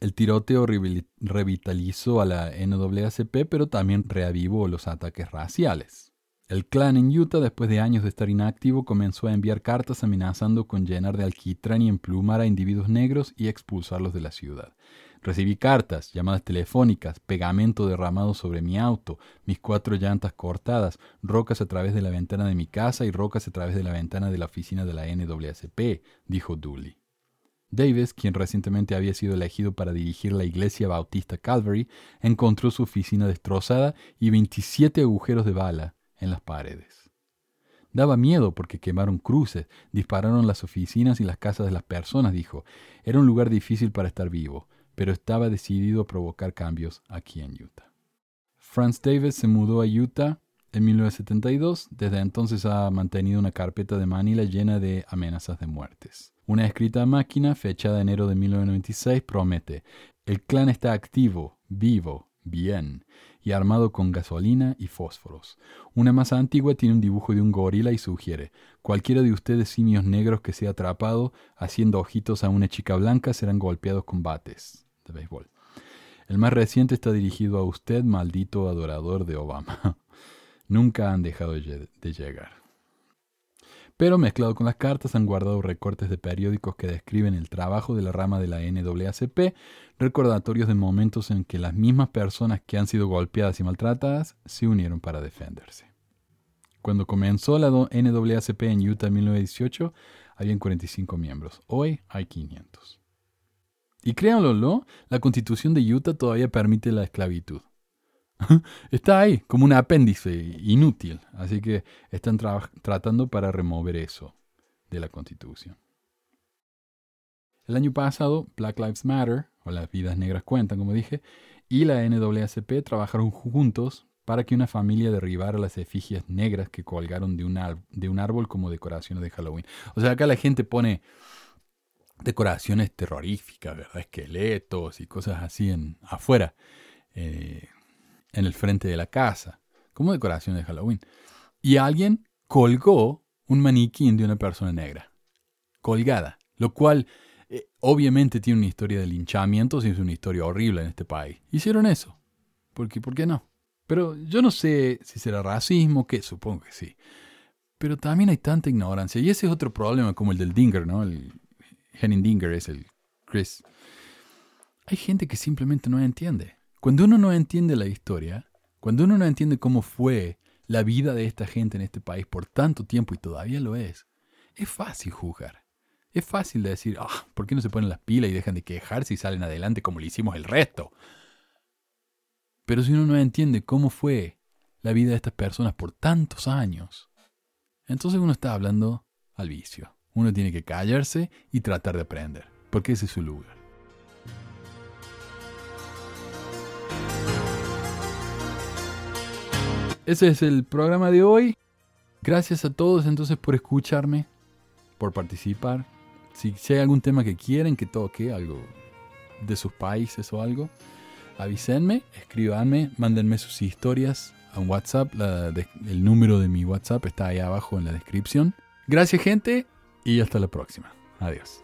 El tiroteo revitalizó a la NAACP, pero también reavivó los ataques raciales. El clan en Utah, después de años de estar inactivo, comenzó a enviar cartas amenazando con llenar de alquitrán y emplumar a individuos negros y expulsarlos de la ciudad. Recibí cartas, llamadas telefónicas, pegamento derramado sobre mi auto, mis cuatro llantas cortadas, rocas a través de la ventana de mi casa y rocas a través de la ventana de la oficina de la NAACP, dijo Dooley. Davis, quien recientemente había sido elegido para dirigir la iglesia bautista Calvary, encontró su oficina destrozada y 27 agujeros de bala en las paredes. Daba miedo porque quemaron cruces, dispararon las oficinas y las casas de las personas, dijo. Era un lugar difícil para estar vivo, pero estaba decidido a provocar cambios aquí en Utah. Franz Davis se mudó a Utah en 1972. Desde entonces ha mantenido una carpeta de Manila llena de amenazas de muertes. Una escrita máquina, fechada enero de 1996, promete, el clan está activo, vivo, bien, y armado con gasolina y fósforos. Una más antigua tiene un dibujo de un gorila y sugiere, cualquiera de ustedes simios negros que sea atrapado haciendo ojitos a una chica blanca serán golpeados con bates de béisbol. El más reciente está dirigido a usted, maldito adorador de Obama. <laughs> Nunca han dejado de llegar. Pero mezclado con las cartas han guardado recortes de periódicos que describen el trabajo de la rama de la NAACP, recordatorios de momentos en que las mismas personas que han sido golpeadas y maltratadas se unieron para defenderse. Cuando comenzó la NAACP en Utah en 1918, habían 45 miembros. Hoy hay 500. Y créanlo, la constitución de Utah todavía permite la esclavitud. <laughs> Está ahí, como un apéndice inútil. Así que están tratando para remover eso de la Constitución. El año pasado, Black Lives Matter, o las vidas negras cuentan, como dije, y la NAACP trabajaron juntos para que una familia derribara las efigies negras que colgaron de un, de un árbol como decoraciones de Halloween. O sea, acá la gente pone decoraciones terroríficas, ¿verdad? Esqueletos y cosas así en, afuera. Eh, en el frente de la casa, como decoración de Halloween. Y alguien colgó un maniquí de una persona negra, colgada, lo cual eh, obviamente tiene una historia de linchamientos y es una historia horrible en este país. Hicieron eso. ¿Por qué, ¿Por qué no? Pero yo no sé si será racismo, que supongo que sí. Pero también hay tanta ignorancia. Y ese es otro problema como el del Dinger, ¿no? El Henning Dinger es el Chris hay gente que simplemente no entiende. Cuando uno no entiende la historia, cuando uno no entiende cómo fue la vida de esta gente en este país por tanto tiempo y todavía lo es, es fácil juzgar. Es fácil de decir, ah, ¿por qué no se ponen las pilas y dejan de quejarse y salen adelante como le hicimos el resto? Pero si uno no entiende cómo fue la vida de estas personas por tantos años, entonces uno está hablando al vicio. Uno tiene que callarse y tratar de aprender, porque ese es su lugar. Ese es el programa de hoy. Gracias a todos entonces por escucharme, por participar. Si, hay algún tema que quieren que toque, algo de sus países o algo, avísenme, escríbanme, mándenme sus historias a WhatsApp. el número de mi WhatsApp está ahí abajo en la descripción. Gracias gente y hasta la próxima. Adiós.